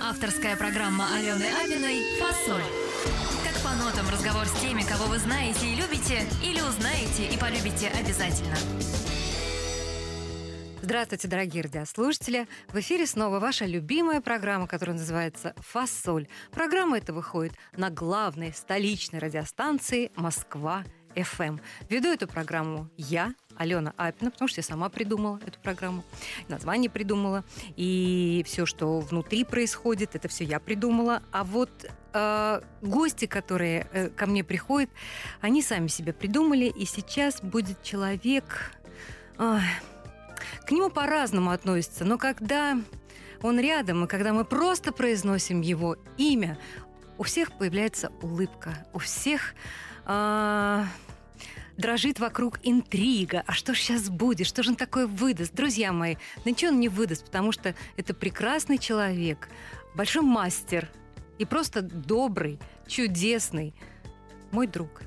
Авторская программа Алены Абиной «Фасоль». Как по нотам разговор с теми, кого вы знаете и любите, или узнаете и полюбите обязательно. Здравствуйте, дорогие радиослушатели! В эфире снова ваша любимая программа, которая называется «Фасоль». Программа эта выходит на главной столичной радиостанции «Москва ФМ». Веду эту программу я, Алена Апина, потому что я сама придумала эту программу, название придумала, и все, что внутри происходит, это все я придумала. А вот э, гости, которые э, ко мне приходят, они сами себя придумали, и сейчас будет человек... ой, к нему по-разному относятся, но когда он рядом, и когда мы просто произносим его имя, у всех появляется улыбка, у всех а, дрожит вокруг интрига. А что же сейчас будет? Что же он такое выдаст? Друзья мои, ничего он не выдаст, потому что это прекрасный человек, большой мастер и просто добрый, чудесный мой друг.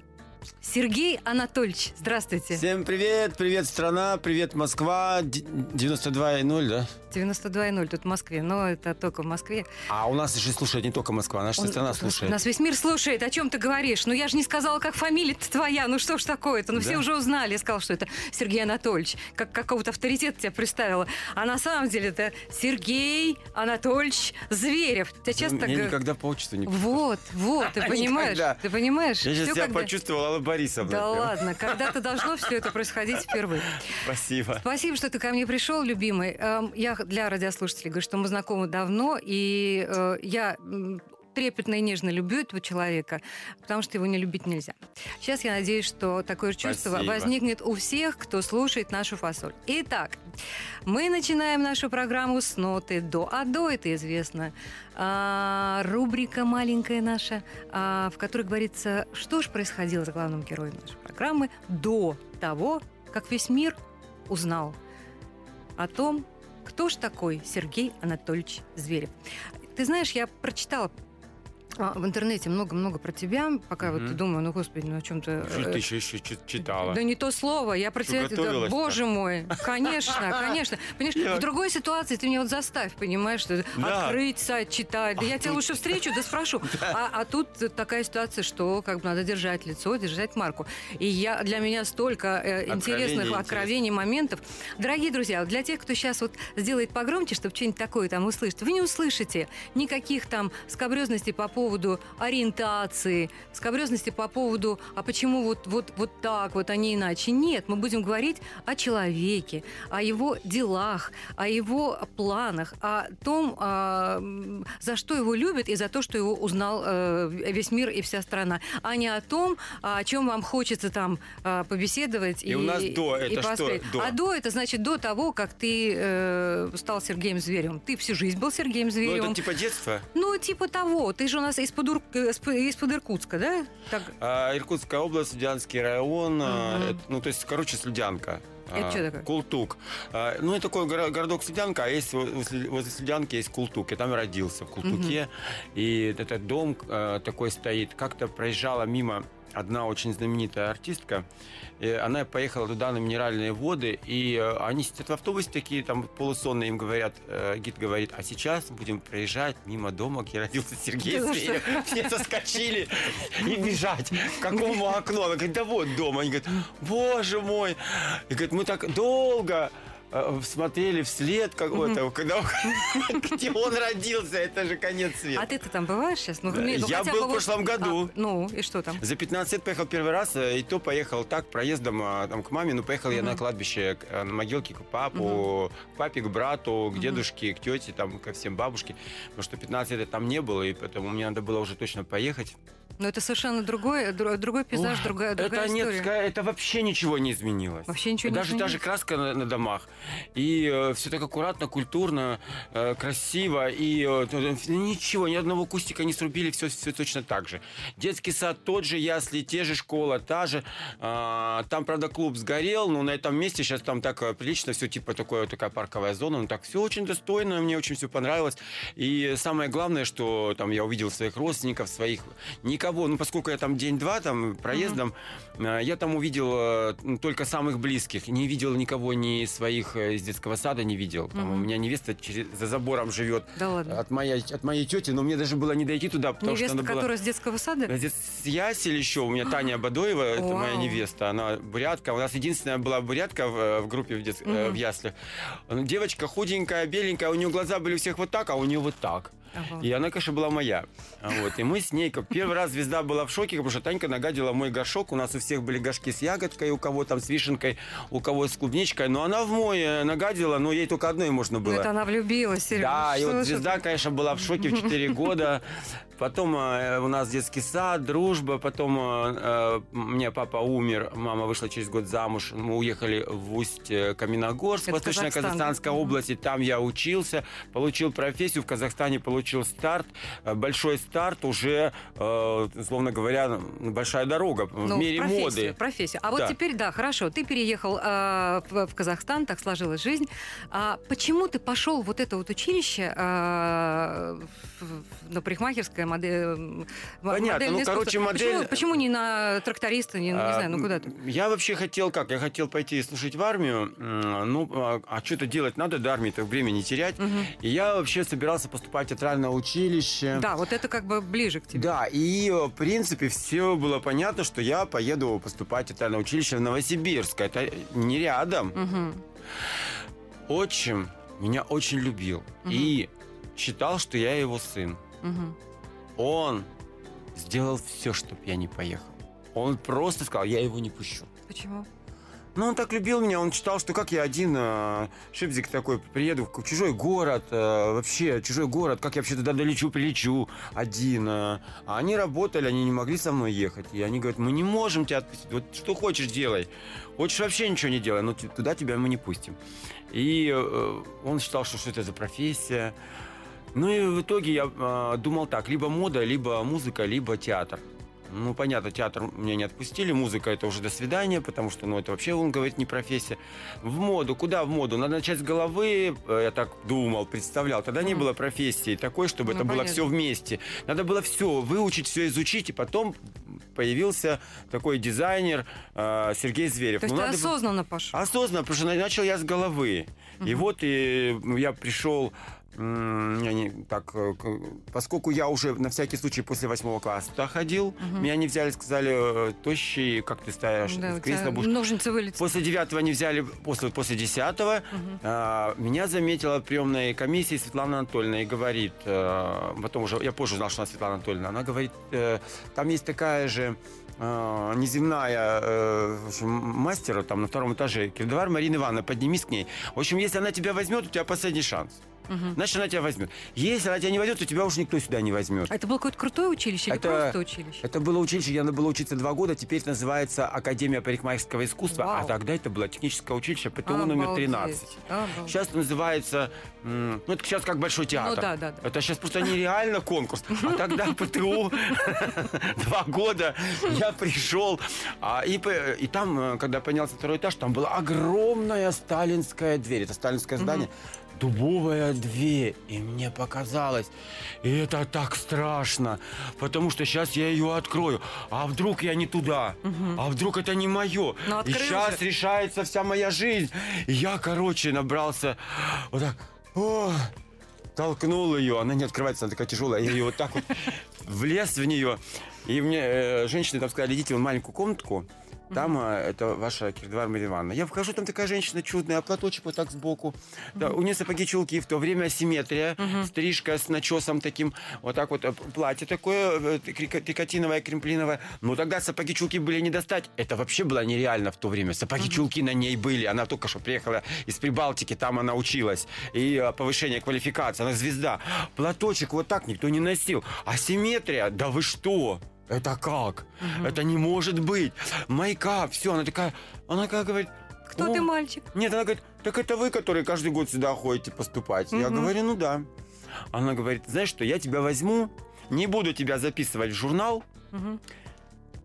Сергей Анатольевич, здравствуйте. Всем привет, привет, страна, привет, Москва, Д- 92,0, да? 92,0 тут в Москве, но это только в Москве. А у нас еще слушает не только Москва, наша Он- страна слушает. Нас весь мир слушает. О чем ты говоришь? Ну, я же не сказала, как фамилия-то твоя. Ну, что ж такое-то? Ну, все Да. уже узнали. Я сказала, что это Сергей Анатольевич. Как какого-то авторитета тебя представила. А на самом деле это Сергей Анатольевич Зверев. Тебя часто так... Г- никогда по отчеству не Вот, вот, ты понимаешь? Ты понимаешь? Я сейчас себя когда- почувствовал Алла Борисовна. Да ладно, когда-то должно все это происходить впервые. Спасибо. Спасибо, что ты ко мне пришел, любимый. Эм, Я для радиослушателей говорю, что мы знакомы давно, и э, я трепетно и нежно люблю этого человека, потому что его не любить нельзя. Сейчас я надеюсь, что такое же чувство Спасибо. возникнет у всех, кто слушает нашу фасоль. Итак, мы начинаем нашу программу с ноты до. А до это известно. а, рубрика маленькая наша, а, в которой говорится, что же происходило с главным героем нашей программы до того, как весь мир узнал о том, кто ж такой Сергей Анатольевич Зверев. Ты знаешь, я прочитала в интернете много-много про тебя, пока вот Мгм. думаю, ну, господи, ну о чем ты... Что э, ты еще, еще чит- читала? да не то слово, я про тебя... да, боже мой, конечно, конечно. Понимаешь, Я- в другой ситуации ты меня вот заставь, понимаешь, что Да. открыть сайт, читать. Да я тебя лучше встречу, да спрошу. А, а тут такая ситуация, что как бы надо держать лицо, держать марку. И я, для меня столько э, интересных Откровений откровений, моментов. Дорогие друзья, вот для тех, кто сейчас вот сделает погромче, чтобы что-нибудь такое там услышать, вы не услышите никаких там скобрезностей по поводу ориентации, скобрезности по поводу, а почему вот, вот, вот так, вот, а не иначе. Нет, мы будем говорить о человеке, о его делах, о его планах, о том, а, за что его любят и за то, что его узнал э, весь мир и вся страна, а не о том, а, о чем вам хочется там а, побеседовать. И у нас до, это что поспорить. до? А до это значит до того, как ты э, стал Сергеем Зверевым. Ты всю жизнь был Сергеем Ну, Зверевым. это типа детство. Ну, типа того. Ты же у нас из-под, Ур- э, из-под Иркутска, да? Так, А, Иркутская область, Слюдянский район, Мгм. это, ну, то есть, короче, Слюдянка. Это А, что такое? Култук. А, Ну, это такой горо- городок Слюдянка, а есть во- возле, Слюдянки есть Култук. Я там родился, в Култуке. И этот дом а, такой стоит. Как-то проезжала мимо одна очень знаменитая артистка. Она поехала туда на минеральные воды, и э, они сидят в автобусе такие, там полусонные, им говорят, э, гид говорит, а сейчас будем проезжать мимо дома, где родился Сергей Зверев. Все соскочили и бежать. К какому окну? Она говорит, да вот дом. Они говорят, боже мой. И говорит, мы так долго смотрели вслед какого-то, когда где он родился, это же конец света. а ты-то там бываешь сейчас? Ну, ну, я был бы в прошлом году. А, ну, и что там? За 15 лет поехал первый раз, э, и то поехал так, проездом а, там, к маме. Ну, поехал я на кладбище, э, на могилке к папу, к папе, к брату, к дедушке, к тете, там, ко всем бабушке. Потому что 15 лет там не было, и поэтому мне надо было уже точно поехать. Но это совершенно другой, дру- другой пейзаж, Ой, другая, другая это нет, история. ска- это вообще ничего не изменилось. Вообще ничего не даже, изменилось? Даже краска на, на домах. И все так аккуратно, культурно, э, красиво. И э, ничего, ни одного кустика не срубили, все, все точно так же. Детский сад тот же, ясли, те же, школа та же. А, там, правда, клуб сгорел, но на этом месте сейчас там так э, прилично, все типа такое, такая парковая зона. Ну так все очень достойно, мне очень все понравилось. И самое главное, что там я увидел своих родственников, своих... Никак никого, ну, поскольку я там день-два там проездом, э, я там увидел э, ну, только самых близких. Не видел никого ни своих э, из детского сада, не видел. Там Мгм. У меня невеста через- за забором живет Да ладно. от моей, от моей тети, но мне даже было не дойти туда, потому Невеста, что она была... которая с детского сада? С ясель еще, у меня Таня Бадоева, это моя невеста, она бурятка. У нас единственная была бурятка в, в группе в, дет- Мгм. в яслях. Ну, Девочка худенькая, беленькая, у нее глаза были у всех вот так, а у нее вот так. Ага. И она, конечно, была моя. А Вот. И мы с ней, как первый раз звезда была в шоке, потому что Танька нагадила мой горшок. У нас у всех были горшки с ягодкой, у кого там с вишенкой, у кого с клубничкой. Но она в мой э, нагадила, но ей только одной можно Ну, было. это она влюбилась, Серега. Да, и вот звезда, конечно, была в шоке в 4 года. Потом э, у нас детский сад, дружба. Потом э, э, у меня папа умер, мама вышла через год замуж. Мы уехали в Усть-Каменогорск, Это Восточно-Казахстанская Казахстан. область. И там я учился, получил профессию. В Казахстане получил старт, э, большой старт, уже, э, условно говоря, большая дорога в Ну, мире профессию, моды. профессию. А вот Да. теперь, да, хорошо, ты переехал э, в, в Казахстан, так сложилась жизнь. А почему ты пошел в вот это вот училище э, в- в- на парикмахерское модель, Понятно, ну, короче, модель- Почему, почему не на тракториста, не, не А, знаю, ну куда ты? Я вообще хотел как? Я хотел пойти служить в армию. Ну, а, а что-то делать надо до армии, так время не терять. Мгм. И я вообще собирался поступать в театральное училище. Да, вот это как бы ближе к тебе. Да, и э, в принципе все было понятно, что я поеду поступать в театральное училище в Новосибирск. Это не рядом. Мгм. Отчим меня очень любил Мгм. и считал, что я его сын. Мгм. Он сделал все, чтобы я не поехал. Он просто сказал, я его не пущу. Почему? Ну, он так любил меня, он считал, что как я один, э, шипзик такой, приеду в чужой город, э, вообще чужой город, как я вообще туда долечу, прилечу один. э. А они работали, они не могли со мной ехать. И они говорят, мы не можем тебя отпустить, вот что хочешь делай. Хочешь вообще ничего не делай, но туда тебя мы не пустим. И э, он считал, что, что это за профессия. Ну и в итоге я э, думал так, либо мода, либо музыка, либо театр. Ну, понятно, театр меня не отпустили, музыка это уже до свидания, потому что, ну, это вообще, он говорит, не профессия. В моду, куда в моду? Надо начать с головы, э, я так думал, представлял. Тогда не было профессии такой, чтобы Ну, это было понятно. все вместе. Надо было все выучить, все изучить, и потом появился такой дизайнер э, Сергей Зверев. То есть Ну, ты надо было- осознанно пошел. Осознанно, потому что на- начал я с головы. И Мгм. вот и я пришел, я не- так, э, поскольку я уже на всякий случай после восьмого класса туда ходил, Мгм. меня не взяли, сказали, э, тощий, как ты стоишь, Да, кресло будешь. ножницы вылетят. После девятого не взяли, после, после десятого Мгм. а, меня заметила приемная комиссия Светлана Анатольевна и говорит, э, потом уже, я позже узнал, что она Светлана Анатольевна, она говорит, э, там есть такая же э, неземная в общем, мастера там на втором этаже, Кирдовар Марина Ивановна, поднимись к ней. В общем, если она тебя возьмет, у тебя последний шанс. Мгм. Значит, она тебя возьмет. Если она тебя не возьмет, то тебя уже никто сюда не возьмет. А это было какое-то крутое училище или Это- просто училище? Это было училище, где надо было учиться два года, теперь это называется Академия парикмахерского искусства, а Вау. тогда это было техническое училище ПТУ номер Обалдеть. 13. Обалдеть. Сейчас это называется, ну это сейчас как большой театр. Ну да, да, да. Это сейчас просто нереально конкурс. А тогда ПТУ два года я пришел, а, и там, э, когда поднялся второй этаж, там была огромная сталинская дверь. Это сталинское здание. Дубовая дверь. И мне показалось, и это так страшно, потому что сейчас я ее открою. А вдруг я не туда? А вдруг это не мое? Ну, и сейчас же. решается вся моя жизнь. И я, короче, набрался вот так. «О!» толкнул ее, она не открывается, она такая тяжелая, я ее вот так вот влез в нее. И мне э, женщины там сказали, идите в маленькую комнатку, там э, это ваша Кирдвар Марья Ивановна. Я вхожу, там такая женщина чудная, а платочек вот так сбоку. Да, у нее сапоги чулки, в то время асимметрия, стрижка с начесом таким, вот так вот, э, платье такое, э, трикотиновое, кремплиновое. Ну тогда сапоги чулки были не достать. Это вообще было нереально в то время. Сапоги чулки на ней были. Она только что приехала из Прибалтики, там она училась. И повышение квалификации, она звезда. Платочек вот так никто не носил. Асимметрия, да вы что? Это как? Это не может быть. Майкап, все, она такая, она такая говорит, Кто «О, ты, мальчик? нет, она говорит, так это вы, которые каждый год сюда ходите поступать. Я Мгм. говорю, ну да. Она говорит, знаешь что, я тебя возьму, не буду тебя записывать в журнал, Мгм.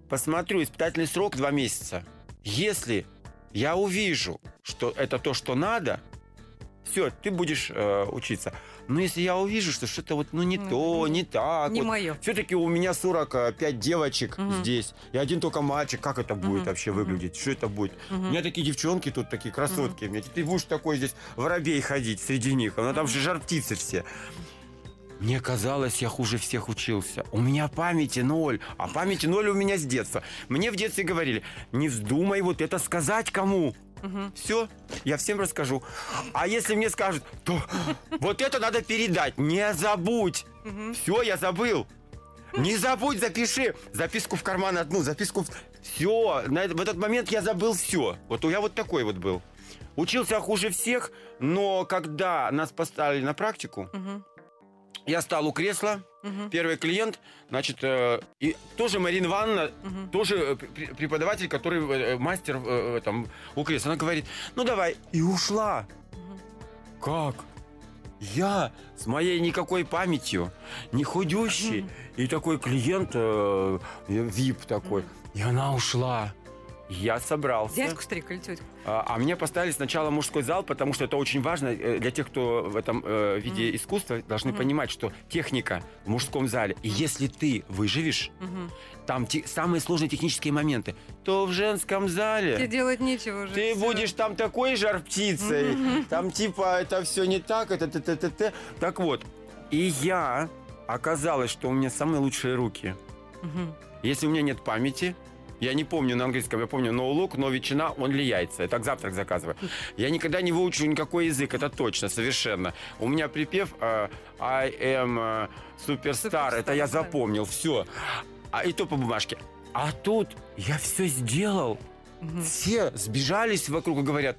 посмотрю испытательный срок два месяца. Если я увижу, что это то, что надо, Все, ты будешь э, учиться. Но если я увижу, что что-то вот, ну, не Ну, то, не так. не вот, моё. Все-таки у меня 45 девочек Мгм. здесь, и один только мальчик. Как это будет Мгм, вообще выглядеть? Что это будет? У меня такие девчонки тут, такие красотки. Мне, Ты будешь такой здесь воробей ходить среди них. А там же жар птицы все. Мне казалось, я хуже всех учился. У меня памяти ноль. А памяти ноль у меня с детства. Мне в детстве говорили, не вздумай вот это сказать кому. Мгм. Все, я всем расскажу. А если мне скажут, то вот это надо передать. Не забудь. Мгм. Все, я забыл. Не забудь, запиши. Записку в карман одну, записку в... Все, в этот момент я забыл все. Вот я вот такой вот был. Учился хуже всех, но когда нас поставили на практику, Мгм. Я стал у кресла, Мгм. первый клиент, значит, э, и тоже Марина Ивановна, Мгм. тоже э, пр- преподаватель, который э, мастер э, э, там у кресла. Она говорит, ну давай, и ушла. Мгм. Как? Я с моей никакой памятью, не худющий, и такой клиент, э, VIP такой, и она ушла. Я собрался. Дядьку старик или тетку? А, а меня поставили сначала мужской зал, потому что это очень важно э, для тех, кто в этом э, виде искусства должны Мгм. понимать, что техника в мужском зале. И если ты выживешь, Мгм. там те- самые сложные технические моменты, то в женском Тебе зале делать нечего уже. ты всё. будешь там такой жар птицей. Там типа это все не так, это т т т т Так вот, и я оказалось, что у меня самые лучшие руки. Мгм. Если у меня нет памяти, я не помню на английском, я помню no look, no ветчина, он ли яйца. Я так завтрак заказываю. Я никогда не выучу никакой язык, это точно, совершенно. У меня припев э, I am э, superstar, это я запомнил, все. А и то по бумажке. А тут я все сделал. Все сбежались вокруг и говорят,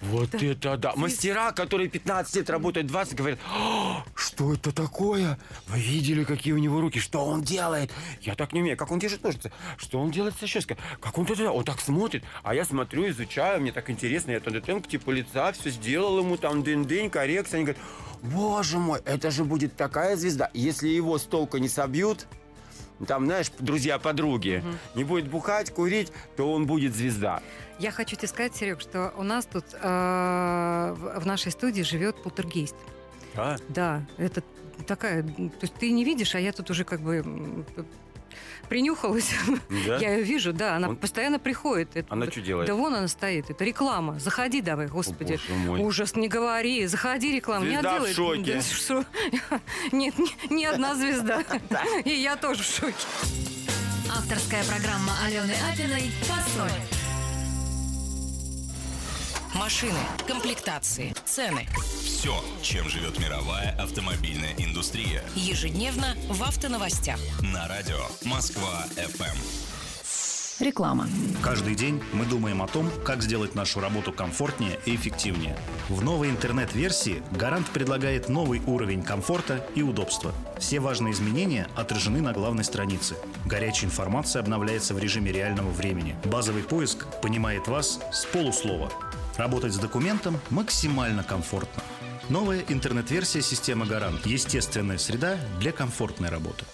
«О, вот это да. Мастера, которые 15 лет работают, 20, говорят, «О, что это такое? Вы видели, какие у него руки? Что он делает? Я так не умею. Как он держит ножницы? Что он делает со щеткой? Как он это? Он так смотрит. А я смотрю, изучаю, мне так интересно. Я туда к типу лица все сделал ему, там дынь-дынь, коррекция. Они говорят, боже мой, это же будет такая звезда. Если его с толку не собьют, там, знаешь, друзья-подруги, не будет бухать, курить, то он будет звезда. Я хочу тебе сказать, Серег, что у нас тут э, в нашей студии живет полтергейст. А? Да, это такая... То есть ты не видишь, а я тут уже как бы принюхалась. Да? Я ее вижу, да, она Он- постоянно приходит. Это- Она что делает? Да вон она стоит, это реклама. Заходи давай, господи. О, боже мой. Ужас, не говори. Заходи, реклама. Не Звезда в отделает. шоке. Да? Нет, ни, ни одна звезда. И я тоже в шоке. Авторская программа Алены Апиной «Фасоль». Машины, комплектации, цены. Все, чем живет мировая автомобильная индустрия. Ежедневно в автоновостях. На радио Москва FM. Реклама. Каждый день мы думаем о том, как сделать нашу работу комфортнее и эффективнее. В новой интернет-версии Гарант предлагает новый уровень комфорта и удобства. Все важные изменения отражены на главной странице. Горячая информация обновляется в режиме реального времени. Базовый поиск понимает вас с полуслова. Работать с документом максимально комфортно. Новая интернет-версия системы Гарант. Естественная среда для комфортной работы.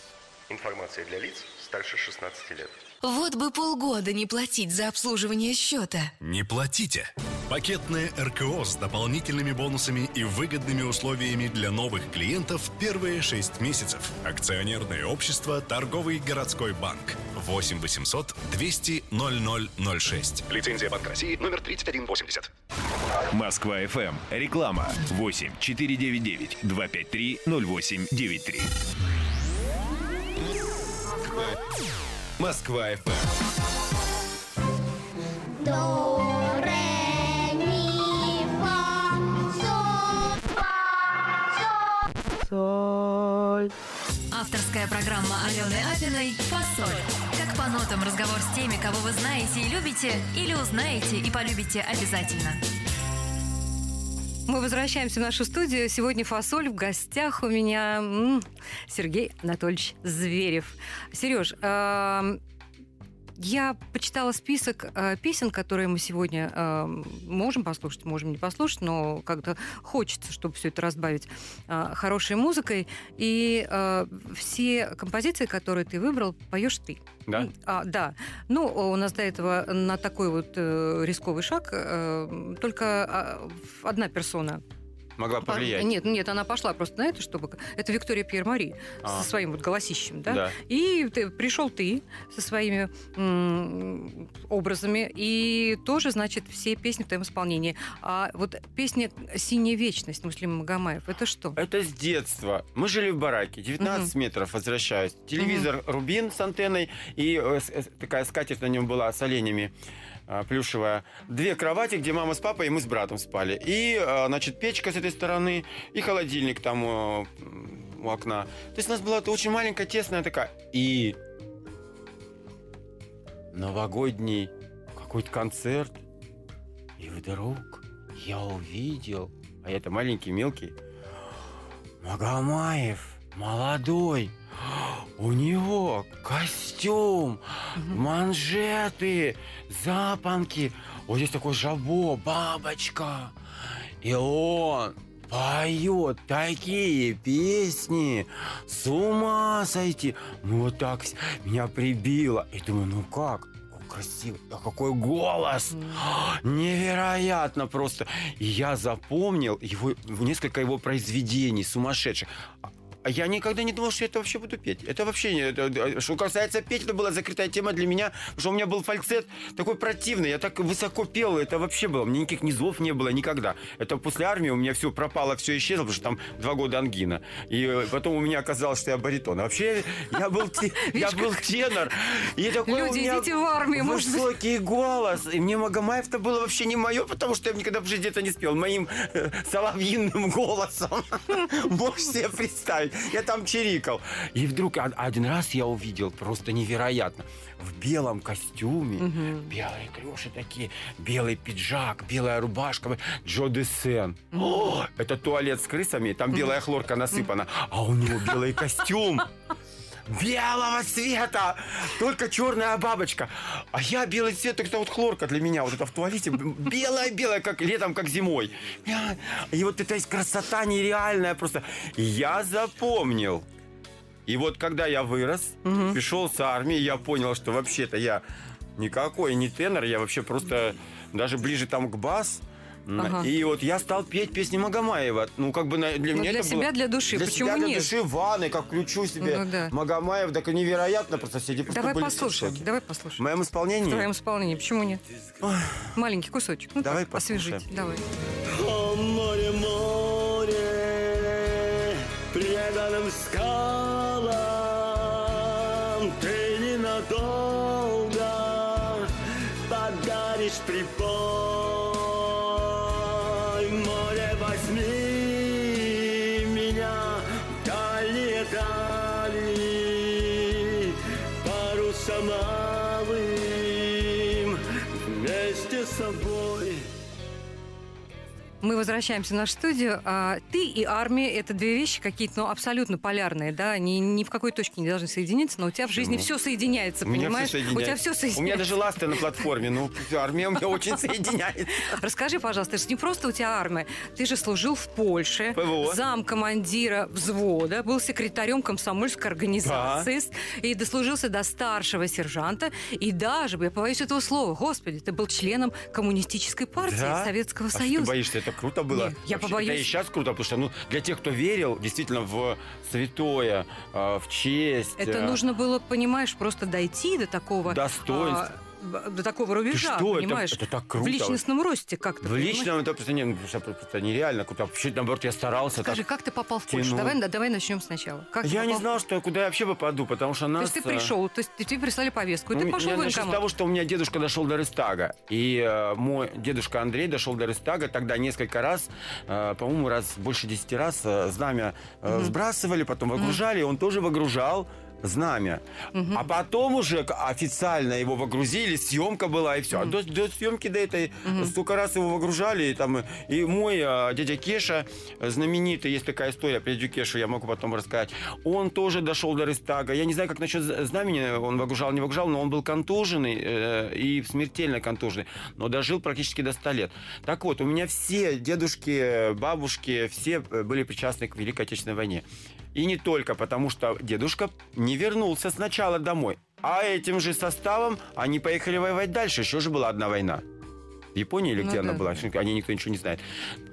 Информация для лиц старше 16 лет. Вот бы полгода не платить за обслуживание счета. Не платите. Пакетное РКО с дополнительными бонусами и выгодными условиями для новых клиентов первые 6 месяцев. Акционерное общество «Торговый городской банк». 8 800 200 0006. Лицензия Банка России номер 3180. Москва FM. Реклама 8 499 253 0893. Москва FM. До, ре, ми, фа, соль, фа, соль. Авторская программа Алены Апиной «Фасоль». По нотам разговор с теми, кого вы знаете и любите, или узнаете и полюбите обязательно. Мы возвращаемся в нашу студию. Сегодня фасоль. В гостях у меня Сергей Анатольевич Зверев. Сереж, эм, Я почитала список э, песен, которые мы сегодня э, можем послушать, можем не послушать, но как-то хочется, чтобы все это разбавить э, хорошей музыкой. И э, все композиции, которые ты выбрал, поешь ты. Да? А, да. Ну, у нас до этого на такой вот э, рисковый шаг э, только а, одна персона Могла По- повлиять. Нет, нет, она пошла просто на это, чтобы... Это Виктория Пьер-Мари А. со своим вот голосищем, да? Да. И ты, пришел ты со своими м, образами, и тоже, значит, все песни в твоем исполнении. А вот песня «Синяя вечность» Муслима Магомаев, это что? Это с детства. Мы жили в бараке, 19 метров, возвращаюсь. Телевизор Рубин с антенной, и э, э, такая скатерть на нем была с оленями э, плюшевая. Две кровати, где мама с папой, и мы с братом спали. И, э, значит, печка с этой стороны, и холодильник там э, у окна. То есть у нас была очень маленькая, тесная такая. И новогодний какой-то концерт. И вдруг я увидел, а это маленький, мелкий, Магомаев, молодой, у него костюм, манжеты, запонки, вот здесь такой жабо, бабочка. И он поет такие песни, с ума сойти. Ну вот так меня прибило. И думаю, ну как? Красиво, а какой голос! Невероятно просто. И я запомнил его, несколько его произведений сумасшедших. А Я никогда не думал, что я это вообще буду петь. Это вообще не... это- это- что касается петь, это была закрытая тема для меня, потому что у меня был фальцет такой противный. Я так высоко пел, это вообще было. Мне никаких низов не было никогда. Это после армии у меня все пропало, все исчезло, потому что там два года ангина. И э, потом у меня оказалось, что я баритон. А вообще я был, я был тенор. И такой у Люди, меня идите в армию, высокий голос. И мне Магомаев-то было вообще не мое, потому что я никогда в жизни это не спел. Моим э, соловьиным голосом. Можешь себе представить. Я там чирикал. И вдруг од- один раз я увидел просто невероятно. В белом костюме, белые клеши такие, белый пиджак, белая рубашка, Джо Десен. О, это туалет с крысами, там белая хлорка насыпана, а у него белый костюм. Белого цвета! Только черная бабочка. А я белый цвет, так это вот хлорка для меня. Вот это в туалете белая-белая, как летом, как зимой. И вот это есть красота нереальная просто. Я запомнил. И вот когда я вырос, пришел с армии, я понял, что вообще-то я никакой не тенор, я вообще просто даже ближе там к бас. Ага. И вот я стал петь песни Магомаева. Ну, как бы на- для Ну, меня для это себя, было... для души. Для Почему себя, для нет? души в ванной, как включу себе Ну да. Магомаев, так невероятно просто соседи просто Давай были в послушаем, давай В послушаем. моем исполнении? В твоем исполнении, почему нет? Маленький кусочек. Ну, Давай так, освежить. послушаем. Давай. О, море, море, преданным скалам Ты ненадолго подаришь прибой Мы возвращаемся в нашу студию. А, ты и армия – это две вещи какие-то, ну, абсолютно полярные, да? Они ни в какой точке не должны соединиться, но у тебя в жизни Почему? все соединяется, У меня понимаешь? все У тебя соединяется. все соединяется. У меня даже ласты на платформе. Ну, армия у меня очень соединяется. Расскажи, пожалуйста, это же не просто у тебя армия. Ты же служил в Польше, ПВО. зам командира взвода, был секретарем комсомольской организации и дослужился до старшего сержанта. И даже, я побоюсь этого слова, господи, ты был членом коммунистической партии Да? Советского А Союза. ты боишься? Это круто было. Нет, я Вообще, побоюсь. Это и сейчас круто, потому что ну, для тех, кто верил действительно в святое, э, в честь. Это э, нужно было, понимаешь, просто дойти до такого... Достоинства. а, б- до такого рубежа, что? Это- понимаешь? это так круто. В личностном росте как-то. В личном это просто, не, ну, просто, просто нереально круто. Вообще, наоборот, я старался. Скажи, так как ты попал в Польшу? тянул. Давай, да, давай начнем сначала. Как ты Я не знал, что куда я вообще попаду, потому что То нас... есть ты э, пришел, то есть тебе прислали повестку, и ты Ну, пошел я в начну с военкомат. того, что у меня дедушка дошел до Рестага. И э, мой дедушка Андрей дошел до Рестага. Тогда несколько раз, э, по-моему, раз больше десяти раз э, знамя э, сбрасывали, потом выгружали. и Он тоже выгружал знамя. А потом уже официально его выгрузили, съемка была и все. А до, до съемки до этой столько раз его выгружали. И, там, и мой а, дядя Кеша, знаменитый, есть такая история про дядю Кешу, я могу потом рассказать. Он тоже дошел до Рейстага. Я не знаю, как насчет знамени, он выгружал, не выгружал, но он был контуженный э, и смертельно контуженный. Но дожил практически до 100 лет. Так вот, у меня все дедушки, бабушки, все э, были причастны к Великой Отечественной войне. И не только потому, что дедушка не вернулся сначала домой, а этим же составом они поехали воевать дальше. Еще же была одна война. В Японии или Ну где она да. была, о ней никто ничего не знает.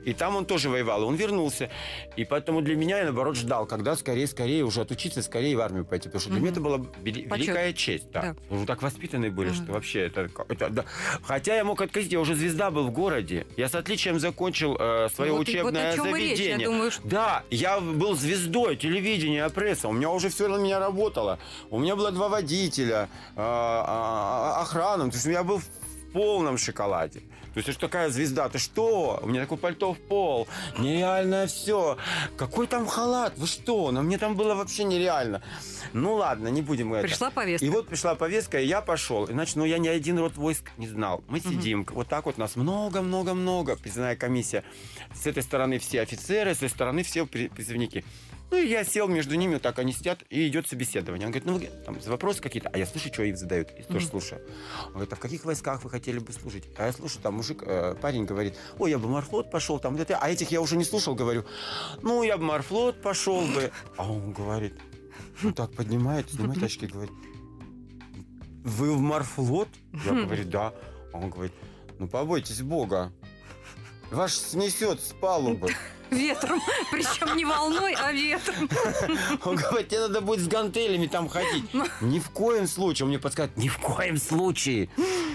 И там он тоже воевал, он вернулся. И поэтому для меня я, наоборот, ждал, когда скорее-скорее уже отучиться, скорее в армию пойти. Потому что для меня это была великая честь. Да. Уже так воспитаны были, что вообще это... это да. Хотя я мог отказать, я уже звезда был в городе. Я с отличием закончил э, свое Вот и- вот о учебное чем и речь. Я заведение. думаю, что- Да, я был звездой телевидения, пресса. У меня уже все на меня работало. У меня было два водителя, э, а, охрана. То есть я был в полном шоколаде. То есть это такая звезда, ты что? У меня такое пальто в пол, нереальное все. Какой там халат? Вы что? На мне там было вообще нереально. Ну ладно, не будем мы это. Пришла повестка. И вот пришла повестка, и я пошел. Иначе, ну, я ни один род войск не знал. Мы сидим, вот так вот нас много-много-много, призывная комиссия. С этой стороны все офицеры, с этой стороны все при- призывники. Ну, и я сел между ними, вот так они сидят, и идет собеседование. Он говорит, ну, вы, там, вопросы какие-то. А я слышу, что им задают, и тоже Мгм. слушаю. Он говорит, а в каких войсках вы хотели бы служить? А я слушаю, там мужик, э, парень говорит, ой, я бы морфлот пошел, там, вот это. а этих я уже не слушал, говорю, ну, я бы морфлот пошел бы. А он говорит, вот так поднимает, снимает очки, говорит, вы в морфлот? Я говорю, да. А Он говорит, ну, побойтесь Бога. Ваш снесет с палубы. Ветром. Причем не волной, а ветром. Он говорит, тебе надо будет с гантелями там ходить. Ни в коем случае. Он мне подсказывает, ни в коем случае.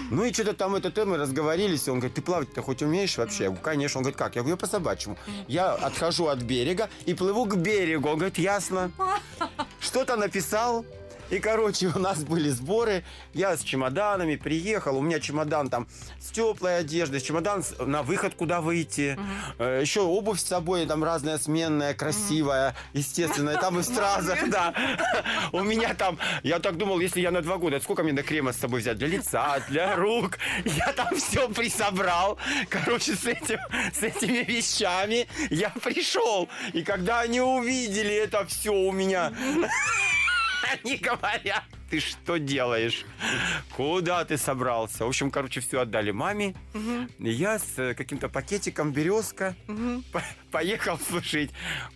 Ну и что-то там эту тему разговорились. Он говорит, ты плавать-то хоть умеешь вообще? Я говорю, конечно. Он говорит, как? Я говорю, я по собачьему. Я отхожу от берега и плыву к берегу. Он говорит, ясно. Что-то написал. И, короче, у нас были сборы. Я с чемоданами приехал. У меня чемодан там с теплой одеждой, чемодан на выход, куда выйти. Э, Еще обувь с собой, там разная сменная, красивая, естественная. Там и в стразах, да. У меня там, я так думал, если я на два года, сколько мне до крема с собой взять? Для лица, для рук. Я там все присобрал. Короче, с, этим, с этими вещами я пришел. И когда они увидели это все у меня, они говорят, ты что делаешь? Куда ты собрался? В общем, короче, все отдали маме. И Я с э, каким-то пакетиком березка по- поехал служить.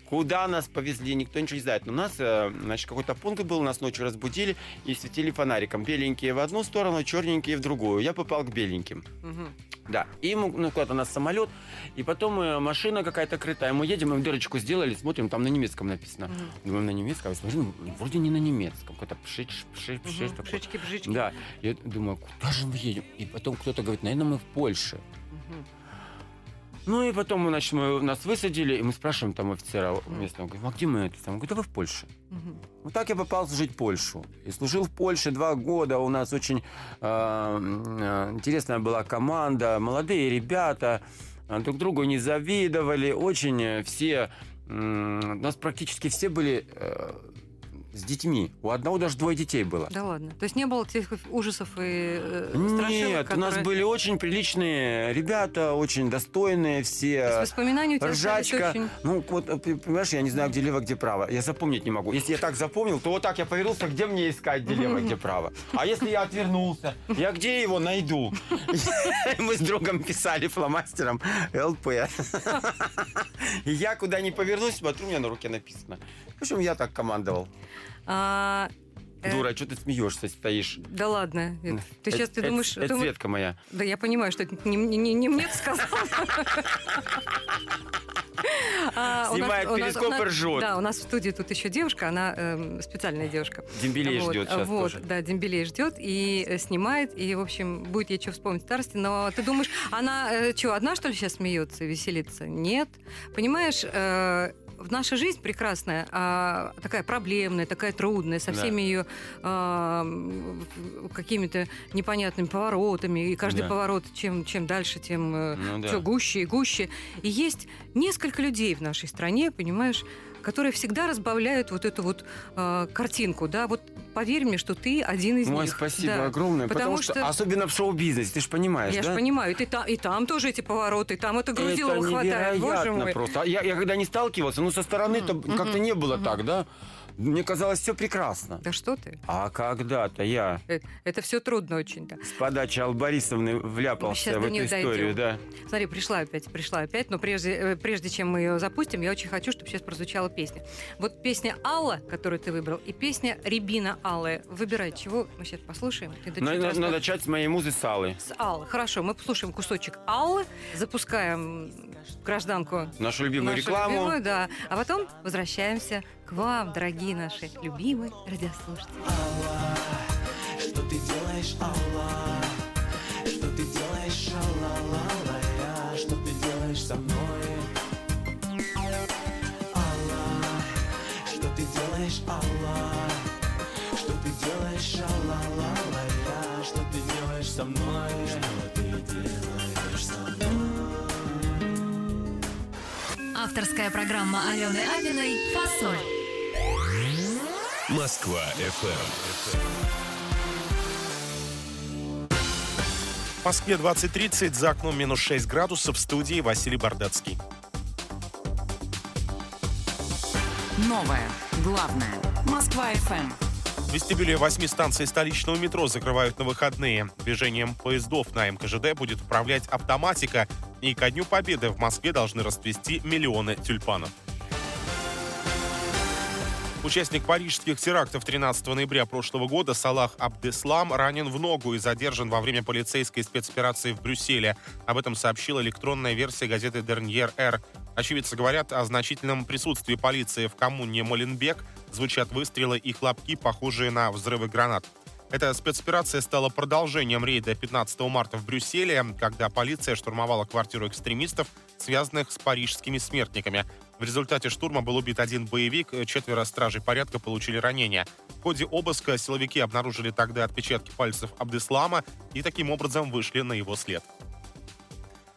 Куда нас повезли, никто ничего не знает. Но у нас, э, значит, какой-то пункт был, нас ночью разбудили и светили фонариком. Беленькие в одну сторону, черненькие в другую. Я попал к беленьким. Да. И мы, ну, куда-то нас самолет, и потом э, машина какая-то крытая. Мы едем, мы дырочку сделали, смотрим, там на немецком написано. Думаем, на немецком, а смотрим, вроде не на немецком. Какой-то пшич, пшич, пшич такой. Пшички-пшички. Да. Я думаю, куда же мы едем? И потом кто-то говорит, наверное, мы в Польше. Ну и потом, мы, значит, мы, нас высадили, и мы спрашиваем там офицера местного, говорим, а где мы это? Там, говорит, да вы в Польше. Вот так я попал служить в Польшу. И служил в Польше два года. У нас очень э, э, интересная была команда, молодые ребята, э, друг другу не завидовали, очень э, все, м, у нас практически все были э, с детьми. У одного даже двое детей было. Да ладно. То есть не было тех ужасов и э, страшилок, Нет, у нас которые- были очень приличные ребята, очень достойные То есть все. воспоминания у тебя Ржачка. очень... Ну, вот, э, понимаешь, я не знаю, где лево, где право. Я запомнить не могу. Если я так запомнил, то вот так я повернулся, где мне искать, где лево, где право. А если я отвернулся, я где его найду? Мы с другом писали фломастером ЛП. И я куда ни повернусь, смотрю, у меня на руке написано. В общем, я так командовал. А, э, Дура, что ты смеешься, стоишь? Да ладно. Это- Ты сейчас ты Это- думаешь... Это думаешь- Светка моя. Да я понимаю, что это не, не- не- не мне ты сказал. А, Снимает нас- перископ нас- и ржет. Да, у нас в студии тут еще девушка, она эм, специальная девушка. Дембелей Вот, ждет сейчас вот, тоже. Да, Дембелей ждет и э, снимает, и, в общем, будет ей что вспомнить старости. Но ты думаешь, она что, одна, что ли, сейчас смеется веселится? Нет. Понимаешь, э, в наша жизнь прекрасная, а такая проблемная, такая трудная, со Да. всеми ее а, какими-то непонятными поворотами. И каждый Да. поворот, чем, чем дальше, тем Ну да. все гуще и гуще. И есть несколько людей в нашей стране, понимаешь, которые всегда разбавляют вот эту вот э, картинку, да, вот поверь мне, что ты один из Ой, них. спасибо Да. огромное, потому, что... особенно в шоу-бизнесе, ты же понимаешь, Я да? же понимаю, и, там, и там тоже эти повороты, и там это грузило Это хватает, боже мой. просто. А Я, я когда не сталкивался, ну, со стороны-то как-то не было так, да? Мне казалось, все прекрасно. Да что ты? А когда-то я Э, Это, все трудно очень, да. с подачи Аллы Борисовны вляпался сейчас в эту историю, дойдём. да. Смотри, пришла опять, пришла опять, но прежде, э, прежде чем мы ее запустим, я очень хочу, чтобы сейчас прозвучала песня. Вот песня Алла, которую ты выбрал, и песня Рябина Аллы. Выбирай, чего мы сейчас послушаем. Надо, надо начать с моей музы Салы. С Аллы. Хорошо, мы послушаем кусочек Аллы, запускаем гражданку Нашу любимую нашу рекламу. любимую, да. А потом возвращаемся к вам, дорогие наши любимые радиослушатели. Что ты делаешь, Алла? Что ты делаешь, Алла? Что ты делаешь со мной? Алла, что ты делаешь, Алла? Что ты делаешь, Алла? Что ты делаешь со мной? Что ты делаешь со мной? Авторская программа Алены Абиной «Фасоль». Москва FM. В Москве 20.30, за окном минус 6 градусов, в студии Василий Бардацкий. Новое, главное. Москва ФМ. В вестибюле восьми станций столичного метро закрывают на выходные. Движением поездов на МКЖД будет управлять автоматика, и ко Дню Победы в Москве должны расцвести миллионы тюльпанов. Участник парижских терактов 13 ноября прошлого года Салах Абдеслам ранен в ногу и задержан во время полицейской спецоперации в Брюсселе. Об этом сообщила электронная версия газеты «Дерньер Р». Очевидцы говорят о значительном присутствии полиции в коммуне Моленбек. Звучат выстрелы и хлопки, похожие на взрывы гранат. Эта спецоперация стала продолжением рейда 15 марта в Брюсселе, когда полиция штурмовала квартиру экстремистов, связанных с парижскими смертниками. В результате штурма был убит один боевик, четверо стражей порядка получили ранения. В ходе обыска силовики обнаружили тогда отпечатки пальцев Абдеслама и таким образом вышли на его след.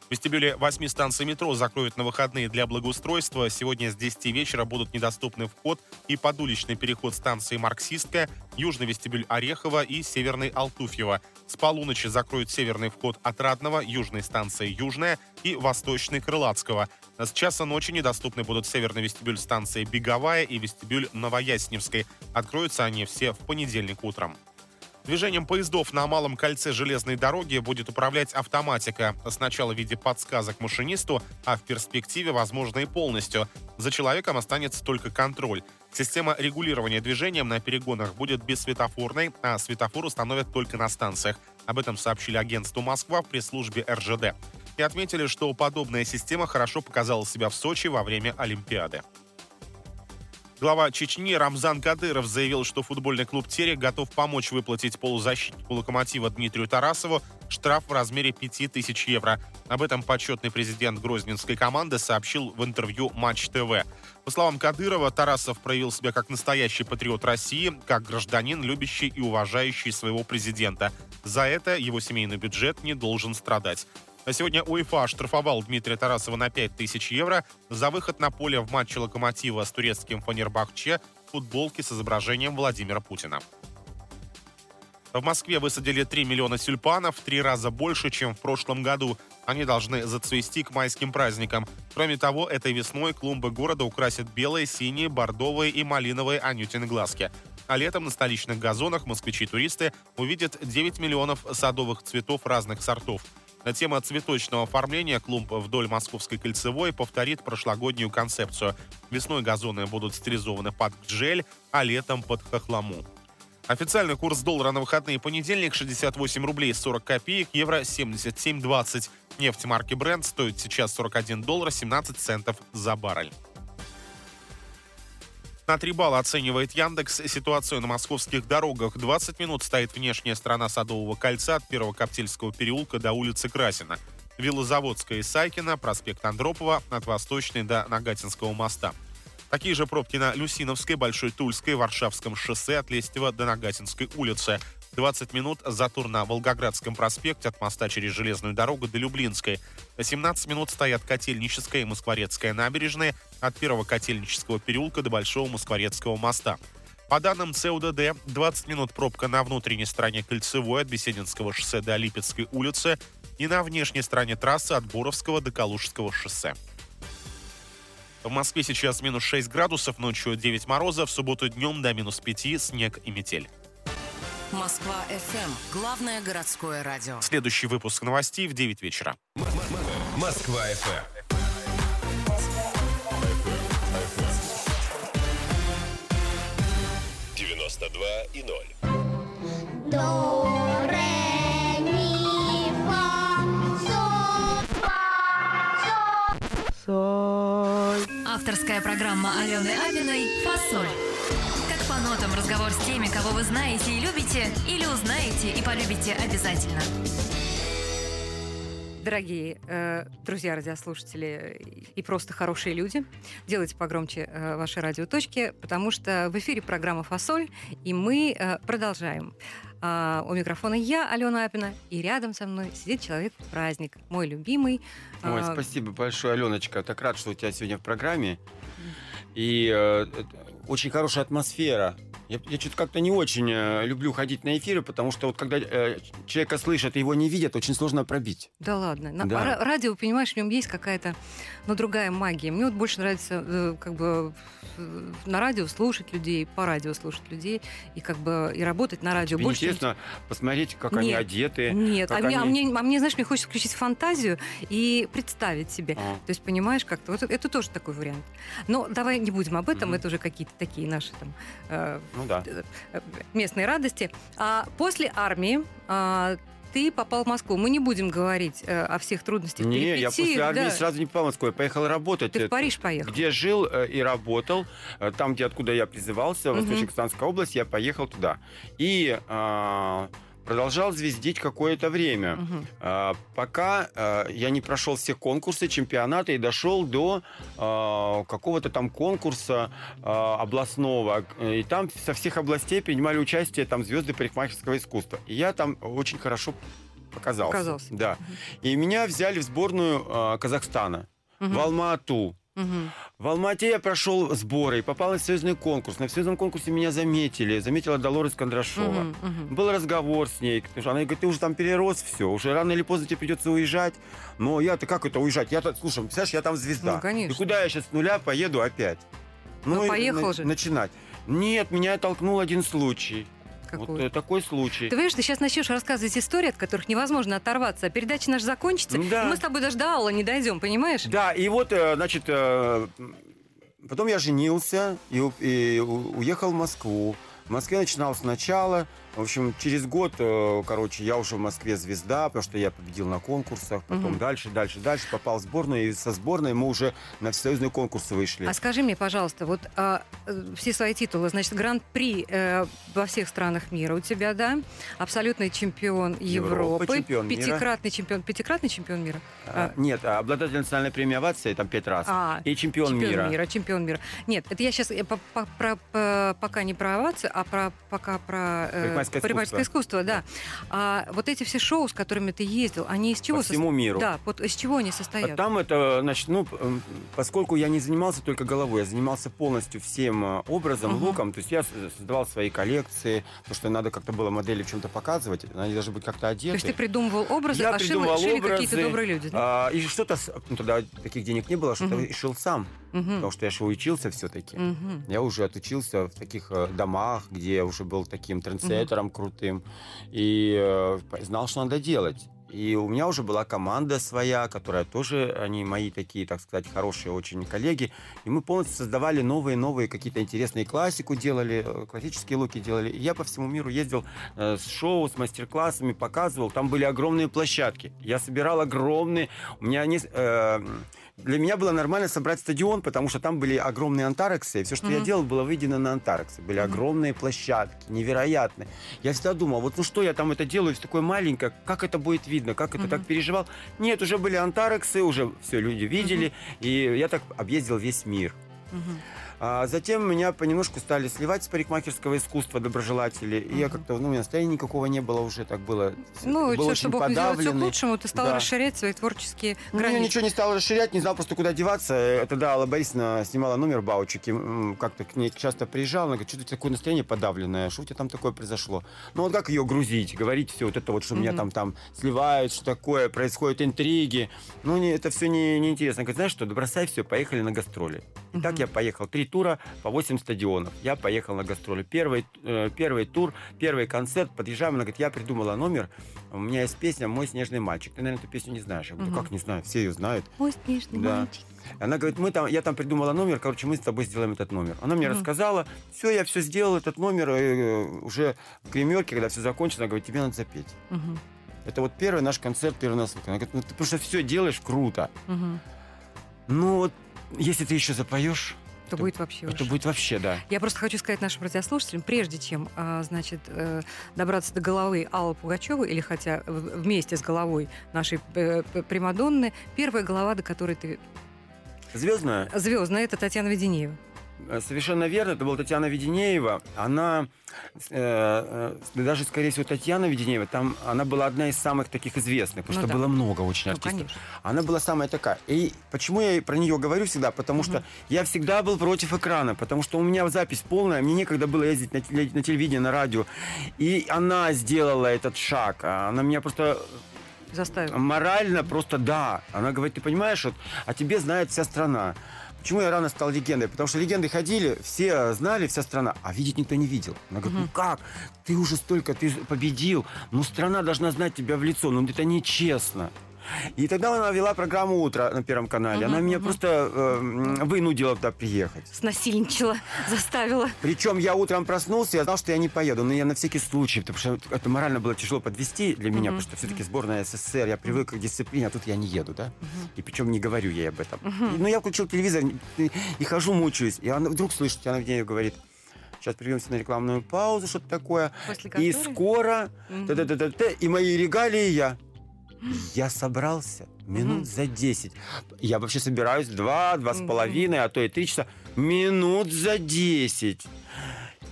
В вестибюле восьми станций метро закроют на выходные для благоустройства. Сегодня с 10 вечера будут недоступны вход и подуличный переход станции Марксистская, южный вестибюль Орехова и северный Алтуфьева. С полуночи закроют северный вход Отрадного, южной станции Южная и восточный Крылатского. С часа ночи недоступны будут северный вестибюль станции Беговая и вестибюль Новоясневской. Откроются они все в понедельник утром. Движением поездов на малом кольце железной дороги будет управлять автоматика. Сначала в виде подсказок машинисту, а в перспективе, возможно, и полностью. За человеком останется только контроль. Система регулирования движением на перегонах будет бессветофорной, а светофор установят только на станциях. Об этом сообщили агентству «Москва» в пресс-службе РЖД. И отметили, что подобная система хорошо показала себя в Сочи во время Олимпиады. Глава Чечни Рамзан Кадыров заявил, что футбольный клуб «Терек» готов помочь выплатить полузащитнику «Локомотива» Дмитрию Тарасову штраф в размере 5000 евро. Об этом почетный президент грозненской команды сообщил в интервью «Матч ТВ». По словам Кадырова, Тарасов проявил себя как настоящий патриот России, как гражданин, любящий и уважающий своего президента. За это его семейный бюджет не должен страдать. Сегодня УЕФА оштрафовал Дмитрия Тарасова на 5000 евро за выход на поле в матче «Локомотива» с турецким Фанербахче в футболке с изображением Владимира Путина. В Москве высадили 3 миллиона тюльпанов, в три раза больше, чем в прошлом году. Они должны зацвести к майским праздникам. Кроме того, этой весной клумбы города украсят белые, синие, бордовые и малиновые анютины глазки. А летом на столичных газонах москвичи-туристы увидят 9 миллионов садовых цветов разных сортов. Тема цветочного оформления клумб вдоль Московской кольцевой повторит прошлогоднюю концепцию. Весной газоны будут стилизованы под гджель, а летом под хохлому. Официальный курс доллара на выходные понедельник 68 рублей 40 копеек, евро 77,20. Нефть марки Brent стоит сейчас 41 доллар 17 центов за баррель. На 3 балла оценивает Яндекс ситуацию на московских дорогах. 20 минут стоит внешняя сторона Садового кольца от Первого Коптельского переулка до улицы Красина. Виллозаводская и Сайкина, проспект Андропова от Восточной до Нагатинского моста. Такие же пробки на Люсиновской, Большой Тульской, Варшавском шоссе от Лестева до Нагатинской улицы. 20 минут затор на Волгоградском проспекте от моста через железную дорогу до Люблинской. 17 минут стоят Котельническая и Москворецкая набережные от первого Котельнического переулка до Большого Москворецкого моста. По данным ЦУДД, 20 минут пробка на внутренней стороне Кольцевой от Бесединского шоссе до Липецкой улицы и на внешней стороне трассы от Боровского до Калужского шоссе. В Москве сейчас минус 6 градусов, ночью 9 мороза, в субботу днем до минус 5 снег и метель. Москва FM. Главное городское радио. Следующий выпуск новостей в 9 вечера. Москва FM. 92 и 0. До, ре, ми, фа, соль, фа, соль. Авторская программа Алены Абиной «Фасоль». Нотам разговор с теми, кого вы знаете и любите, или узнаете и полюбите обязательно. Дорогие э, друзья, радиослушатели и просто хорошие люди, делайте погромче э, ваши радиоточки, потому что в эфире программа «Фасоль», и мы э, продолжаем. А, у микрофона я, Алена Апина, и рядом со мной сидит человек-праздник, мой любимый. Ой, а, спасибо большое, Аленочка. Так рад, что у тебя сегодня в программе. И э, очень хорошая атмосфера. Я, я что-то как-то не очень э, люблю ходить на эфиры, потому что вот когда э, человека слышат и его не видят, очень сложно пробить. Да ладно. На- Да. ра- радио, понимаешь, в нем есть какая-то, ну, другая магия. Мне вот больше нравится, э, как бы, на радио слушать людей, по радио слушать людей, и как бы и работать на радио. Тебе больше, чем- интересно посмотреть, как они Нет. одеты. Нет, а как мне, а, они- мне, а мне, знаешь, мне хочется включить фантазию и представить себе. А. То есть, понимаешь, как-то. Вот это тоже такой вариант. Но давай не будем об этом, Мгм. это уже какие-то такие наши там э, Ну да. э, местные радости. А после армии а, ты попал в Москву. Мы не будем говорить э, о всех трудностях Не, я после армии да. сразу не попал в Москву. Я поехал работать. Ты в Это- Париж поехал. Где жил э, и работал, э, там, где откуда я призывался, Мгм. Восточно-Казанская область, я поехал туда. И а, продолжал звездить какое-то время. А, пока а, я не прошел все конкурсы, чемпионаты и дошел до а, какого-то там конкурса областного. И там со всех областей принимали участие там звезды парикмахерского искусства. И я там очень хорошо показался. Показался. Да. И меня взяли в сборную Казахстана. Мгм. В Алма-Ату. Мгм. В Алмате я прошел сборы попал на всесоюзный конкурс. На всесоюзном конкурсе меня заметили. Заметила Долорес Кондрашова. Мгм, мгм. Был разговор с ней. Она говорит, ты уже там перерос все. Уже рано или поздно тебе придется уезжать. Но я-то как это уезжать? Я-то, слушай, представляешь, я там звезда. Ну, конечно. И куда я сейчас с нуля поеду опять? Ну, и поехал на- же. Начинать. Нет, меня толкнул один случай. Какой? Вот такой случай. Ты понимаешь, ты сейчас начнешь рассказывать истории, от которых невозможно оторваться. А передача наша закончится, Да. и мы с тобой даже до Алла не дойдем, понимаешь? Да, и вот, э, значит, э, потом я женился и, уехал в Москву. В Москве начинал сначала. В общем, через год, э, короче, я уже в Москве звезда, потому что я победил на конкурсах. Потом Мгм. дальше, дальше, дальше попал в сборную. И со сборной мы уже на всесоюзные конкурсы вышли. А скажи мне, пожалуйста, вот а, э, все свои титулы, значит, гран-при э, во всех странах мира у тебя, да? Абсолютный чемпион Европа, Европы, чемпион мира. пятикратный чемпион, пятикратный чемпион мира. А, Нет, а обладатель национальной премии овации там пять раз. А, и чемпион, мира. чемпион мира. Нет, это я сейчас пока не про овацию, а про пока про э, Парикмахерское искусство. искусство, да. А вот эти все шоу, с которыми ты ездил, они из чего По всему миру. Да, вот из чего они состоят? А Там это, значит, ну, поскольку я не занимался только головой, я занимался полностью всем э, образом, Мгм. луком, то есть я с- создавал свои коллекции, потому что надо как-то было модели в чем-то показывать, они должны быть как-то То одеты. есть ты придумывал образы, я а придумывал шили образы, какие-то добрые люди, да? а, и что-то, ну, тогда таких денег не было, что-то Мгм. и шил сам, Мгм. потому что я же учился все-таки. Мгм. Я уже отучился в таких э, домах, где я уже был таким трендсеттером крутым и э, знал, что надо делать. И у меня уже была команда своя, которая тоже, они мои такие, так сказать, хорошие очень коллеги. И мы полностью создавали новые-новые какие-то интересные классику делали, э, классические луки делали. И я по всему миру ездил э, с шоу, с мастер-классами, показывал. Там были огромные площадки. Я собирал огромные... У меня они... э, для меня было нормально собрать стадион, потому что там были огромные антарексы, и все, что я Мгм. делал, было выведено на антарексы. Были огромные площадки, невероятные. Я всегда думал, вот ну что я там это делаю, все такое маленькое, как это будет видно, как это Мгм. так переживал. Нет, уже были антарексы, уже все люди видели, и я так объездил весь мир. Мгм. А затем меня понемножку стали сливать с парикмахерского искусства доброжелатели. И я как-то, ну, у меня настроения никакого не было уже, так было. Ну, был все, очень что Бог сделал, все к подавленный. лучшему. Ты стал Да. расширять свои творческие Ну, я границы. ничего не стал расширять, не знал просто, куда деваться. Тогда Алла Борисовна снимала номер Баучики. Как-то к ней часто приезжал. Она говорит, что у тебя такое настроение подавленное? Что у тебя там такое произошло? Ну, вот как ее грузить? Говорить все вот это вот, что меня Мгм. там, там сливают, что такое, происходят интриги. Ну, не, это все не, неинтересно. Говорит, знаешь что, бросай все, поехали на гастроли. И так я поехал. Три тура по 8 стадионов. Я поехал на гастроли. Первый, э, первый тур, первый концерт. Подъезжаем, она говорит, я придумала номер. У меня есть песня «Мой снежный мальчик». Ты, наверное, эту песню не знаешь. Я говорю, как не знаю, все ее знают. Мой снежный Да. мальчик. Она говорит, мы там, я там придумала номер, короче, мы с тобой сделаем этот номер. Она мне рассказала, все, я все сделал, этот номер, э, уже в гримерке, когда все закончится, она говорит, тебе надо запеть. Это вот первый наш концерт, первый нас. Она говорит, ну ты просто все делаешь круто. Мгм. Ну вот, если ты еще запоешь, То будет вообще это будет вообще, да. Я просто хочу сказать нашим радиослушателям, прежде чем, а, значит, э, добраться до головы Аллы Пугачевой, или хотя вместе с головой нашей э, Примадонны, первая голова, до которой ты... Звездная? Звездная, это Татьяна Веденеева. Э, Совершенно верно, это была Татьяна Веденеева. Она, э, э, даже, скорее всего, Татьяна Веденеева, там она была одна из самых таких известных, потому Ну что да. было много очень Ну, артистов. конечно. Она была самая такая. И почему я про нее говорю всегда? Потому что я всегда был против экрана, потому что у меня запись полная, мне некогда было ездить на, на телевидение, на радио. И она сделала этот шаг. А Она меня просто Заставила. морально просто да. Она говорит, ты понимаешь, вот, о тебе знает вся страна. Почему я рано стал легендой? Потому что легенды ходили, все знали, вся страна, а видеть никто не видел. Она говорит, ну как? Ты уже столько, ты победил, ну страна должна знать тебя в лицо, ну это нечестно. И тогда она вела программу «Утро» на Первом канале. Она меня просто э, вынудила туда приехать. Снасильничала, заставила. Причем я утром проснулся, я знал, что я не поеду, но я на всякий случай, потому что это морально было тяжело подвести для меня, потому что все-таки сборная СССР, я привык к дисциплине, а тут я не еду, да? И причем не говорю ей об этом. И, ну, я включил телевизор и, и хожу, мучаюсь. И она вдруг слышит, она мне говорит, сейчас прервемся на рекламную паузу, что-то такое. После И которой- скоро, та-та-та-та-та, и мои регалии я. Я собрался минут за 10. Я вообще собираюсь два, два с Мгм. половиной, а то и три часа. Минут за 10.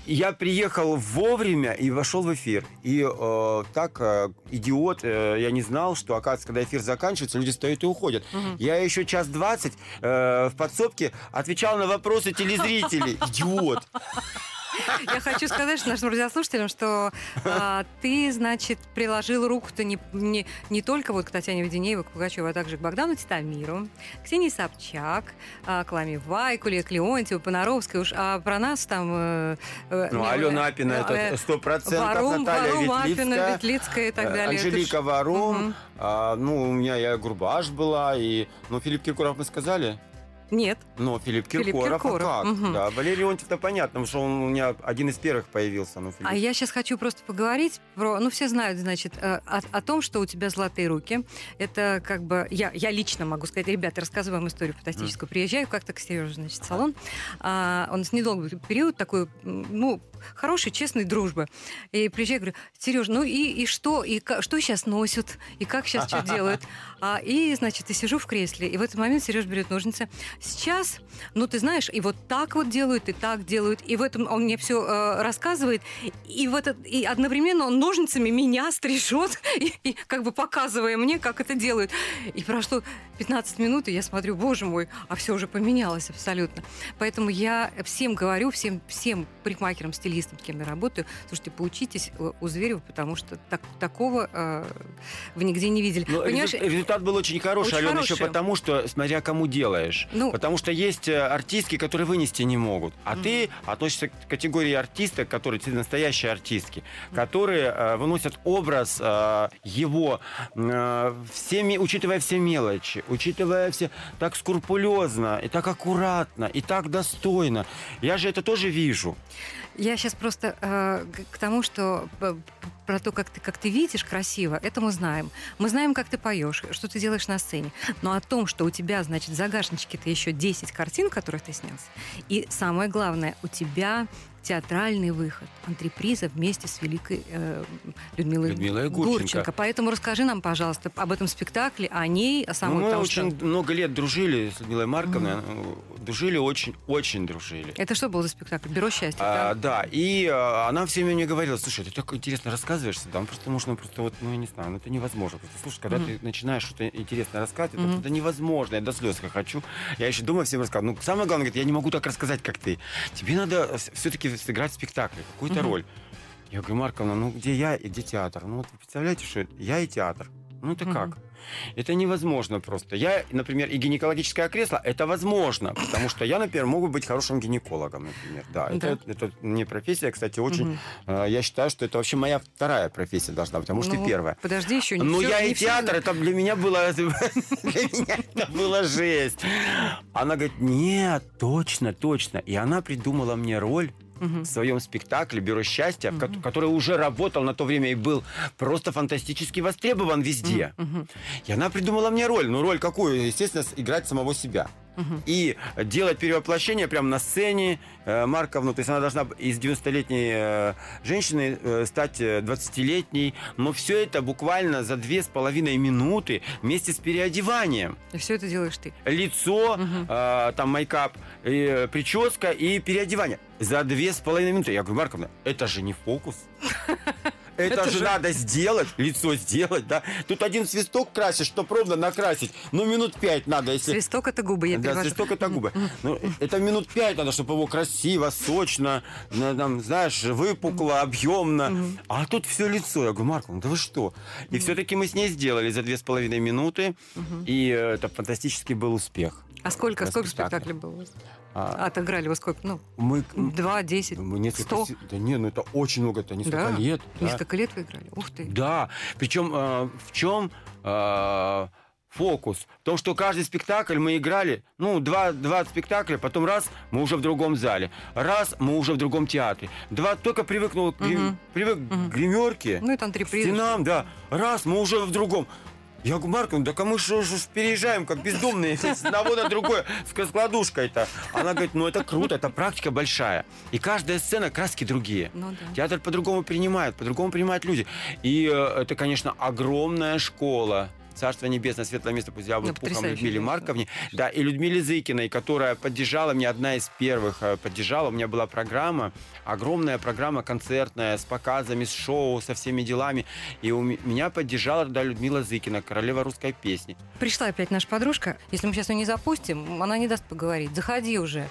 Я приехал вовремя и вошел в эфир. И э, так, э, идиот, э, я не знал, что, оказывается, когда эфир заканчивается, люди встают и уходят. Мгм. Я еще час двадцать э, в подсобке отвечал на вопросы телезрителей. Идиот. Я хочу сказать нашим радиослушателям, что а, ты, значит, приложил руку-то не, не, не только вот к Татьяне Веденеевой, к Пугачевой, а также к Богдану Титамиру, Ксении Собчак, а, к Ламе Вайкуле, к Леонтьеву, Понаровской. Уж, а про нас там... э, э, Ну, Алена Апина, э, это сто процентов, Варум, Варум, Апина, Ветлицкая, и так э, далее. Анжелика Варум, Мгм. а, ну, у меня я Гурбаш была, и, ну, Филипп Киркоров мы сказали? Нет. Ну, Филипп Филипп Киркоров, Киркоров, а как? мгм. Да, Валерий Леонтьев-то понятно, потому что он у меня один из первых появился. Ну, Филипп. А я сейчас хочу просто поговорить про... Ну, все знают, значит, э, о, о том, что у тебя золотые руки. Это как бы... Я, я лично могу сказать, ребята, рассказываю вам историю фантастическую. Приезжаю как-то к Сереже, значит, в салон. А, он с недолгий период такой, ну, хорошей, честной дружбы. И приезжаю, говорю, Сереж, ну и, и что? И что сейчас носят? И как сейчас что делают? А, и, значит, я сижу в кресле, и в этот момент Сереж берет ножницы. Сейчас, ну, ты знаешь, и вот так вот делают, и так делают. И в этом он мне все рассказывает. И, в этот, и одновременно он ножницами меня стрижет, и, и как бы показывая мне, как это делают. И прошло 15 минут, и я смотрю, боже мой, а все уже поменялось абсолютно. Поэтому я всем говорю, всем, всем парикмахерам, стилистам, с кем я работаю, слушайте, поучитесь у Зверева, потому что так- такого э, вы нигде не видели. Ну, Понимаешь, резу- результат был очень хороший, Очень Алена, еще потому, что смотря кому делаешь. Ну. потому что есть э, артистки, которые вынести не могут. А ты относишься к категории артисток, которые ты настоящие артистки, которые э, выносят образ э, его, э, всеми, учитывая все мелочи, учитывая все так скрупулезно, и так аккуратно, и так достойно. Я же это тоже вижу. Я сейчас просто э, к- тому, что п- про то, как ты, как ты видишь красиво, это мы знаем. Мы знаем, как ты поешь, что ты делаешь на сцене. Но о том, что у тебя, значит, в загашничке-то еще 10 картин, которых ты снялся, и самое главное, у тебя театральный выход антреприза вместе с великой э, Людмилой, Людмилой Гурченко. Поэтому расскажи нам, пожалуйста, об этом спектакле, о ней, о самой Ну, мы потому что- очень много лет дружили с Людмилой Марковной. э, Дружили очень-очень дружили. Это что был за спектакль? Бюро счастья, А, да? да, и а, она все время мне говорила, слушай, ты так интересно рассказываешь, там просто нужно просто вот, ну, я не знаю, ну, это невозможно. Просто, слушай, когда Мгм. ты начинаешь что-то интересное рассказывать, это, Мгм. это невозможно, я до слез хочу. Я еще дома всем рассказываю. Ну, самое главное, говорит, я не могу так рассказать, как ты. Тебе надо все-таки сыграть в спектакле, какую-то Мгм. роль. Я говорю, Марковна, ну где я и где театр? Ну вот вы представляете, что я и театр. Ну это Мгм. как? Это невозможно просто. Я, например, и гинекологическое кресло, это возможно, потому что я, например, могу быть хорошим гинекологом, например. Да, это, это не профессия, кстати, очень... Мгм. э, я считаю, что это вообще моя вторая профессия должна быть, а может Ну, и первая. Подожди, еще не Ну, всё- я не и всё театр, это для меня было... Для меня это была жесть. Она говорит, нет, точно, точно. И она придумала мне роль в своем спектакле «Бюро счастья», ко- который уже работал на то время и был просто фантастически востребован везде. Мгм. И она придумала мне роль. Ну, роль какую? Естественно, играть самого себя. Мгм. И делать перевоплощение прямо на сцене э, Марковну. То есть она должна из 90-летней э, женщины э, стать э, 20-летней. Но все это буквально за две с половиной минуты вместе с переодеванием. И все это делаешь ты. Лицо, э, там майкап, и, э, прическа и переодевание. За две с половиной минуты. Я говорю, Марковна, это же не фокус. Это, Это же, же- надо сделать, лицо сделать, да. Тут один свисток красишь, чтоб ровно накрасить. Ну, минут пять надо, если... Свисток это губы, я Да, перевожу. свисток это губы. Ну, это минут пять надо, чтобы его красиво, сочно, там, знаешь, выпукло, объемно. А тут все лицо. Я говорю, Марк, ну да вы что? И все-таки мы с ней сделали за две с половиной минуты. И э, это фантастический был успех. А сколько, сколько спектакле. спектаклей было? А, Отыграли вы сколько? Ну, мы, два, десять, мы несколько... сто? се- Да не, ну это очень много, это несколько Да? лет. да. Несколько лет вы играли? Ух ты. Да, причем э, в чем э, фокус? В том, что каждый спектакль мы играли, ну, два, два спектакля, потом раз, мы уже в другом зале, раз, мы уже в другом театре. Два, только привыкнул, Мгм. привык к гримерке, Ну, это антреприза. стенам, да, раз, мы уже в другом. Я говорю, Марк, ну да мы же переезжаем, как бездомные, с одного на другое, с раскладушкой-то. Она говорит, ну это круто, это практика большая. И каждая сцена краски другие. Ну да. Театр по-другому принимает, по-другому принимают люди. И э, это, конечно, огромная школа. Царство небесное, светлое место, пусть я Ну, будет пухом Людмиле да. Марковне. Да, и Людмиле Зыкиной, которая поддержала меня, одна из первых э, поддержала. У меня была программа, огромная программа концертная, с показами, с шоу, со всеми делами. И у меня поддержала тогда Людмила Зыкина, королева русской песни. Пришла опять наша подружка. Если мы сейчас ее не запустим, она не даст поговорить. Заходи уже.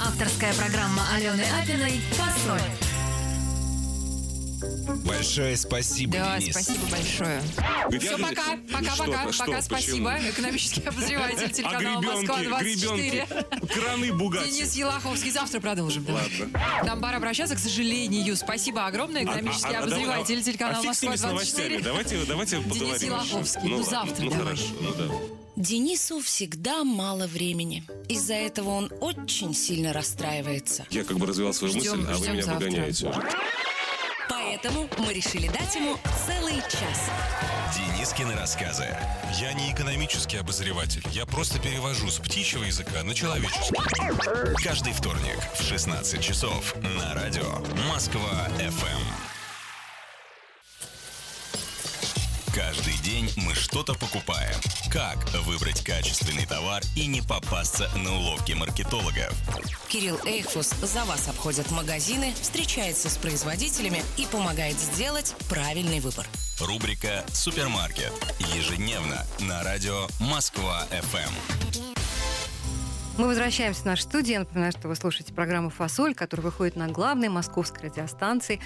Авторская программа Алены Апиной «Фасоль». Большое спасибо, Да, Денис. спасибо большое. Где- Все, пока, пока, Что, пока, что, пока, почему? спасибо. Экономический обозреватель телеканала Москва 24. краны Бугатти. Денис Елаховский. Завтра продолжим. давай. Нам пора прощаться, к сожалению. Спасибо огромное. Экономический А- а- а обозреватель телеканала а фиг с ними Москва с новостями. 24. Давайте, давайте Денис поговорим. Елаховский. Ну, ладно, завтра ну, давай. хорошо, ну да. Денису всегда мало времени. Из-за этого он очень сильно расстраивается. Я как бы развивал свою Ждем- мысль, а вы ждем меня завтра. выгоняете уже. Поэтому мы решили дать ему целый час. Денискины рассказы. Я не экономический обозреватель. Я просто перевожу с птичьего языка на человеческий. Каждый вторник в 16 часов на радио Москва-ФМ. Каждый день мы что-то покупаем. Как выбрать качественный товар и не попасться на уловки маркетологов? Кирилл Эйхфус за вас обходит магазины, встречается с производителями и помогает сделать правильный выбор. Рубрика «Супермаркет». Ежедневно на радио Москва-ФМ. Мы возвращаемся в нашу студию. Я напоминаю, что вы слушаете программу «Фасоль», которая выходит на главной московской радиостанции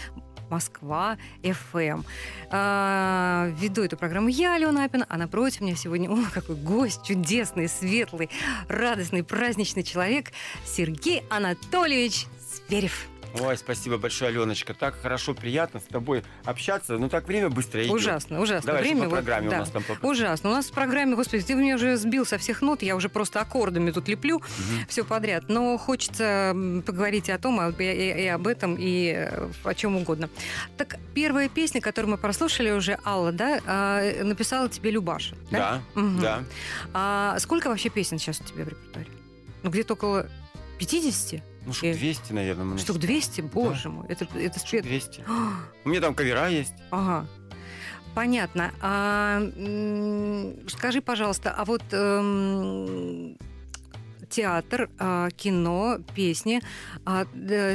Москва ФМ. А, веду эту программу я, Алена Апина, а напротив меня сегодня, о, какой гость, чудесный, светлый, радостный, праздничный человек Сергей Анатольевич Зверев. Ой, спасибо большое, Аленочка. Так хорошо, приятно с тобой общаться. Ну так время быстро идет. Ужасно, ужасно. Давай, Время по вот, программе да. у нас там по- Ужасно. У нас в программе, господи, ты меня уже сбил со всех нот, я уже просто аккордами тут леплю все подряд. Но хочется поговорить о том, и, и- и об этом, и э, о чем угодно. Так, первая песня, которую мы прослушали уже, Алла, да, а, написала тебе Любаша. Да, Мгм. да. А сколько вообще песен сейчас у тебя в репертуаре? Ну, где-то около 50? Ну, штук 200, наверное. мы Штук 200? Боже мой, это, это спец... 200. У меня там кавера есть. Ага. Понятно. А, скажи, пожалуйста, а вот эм, театр, а, кино, песни, а,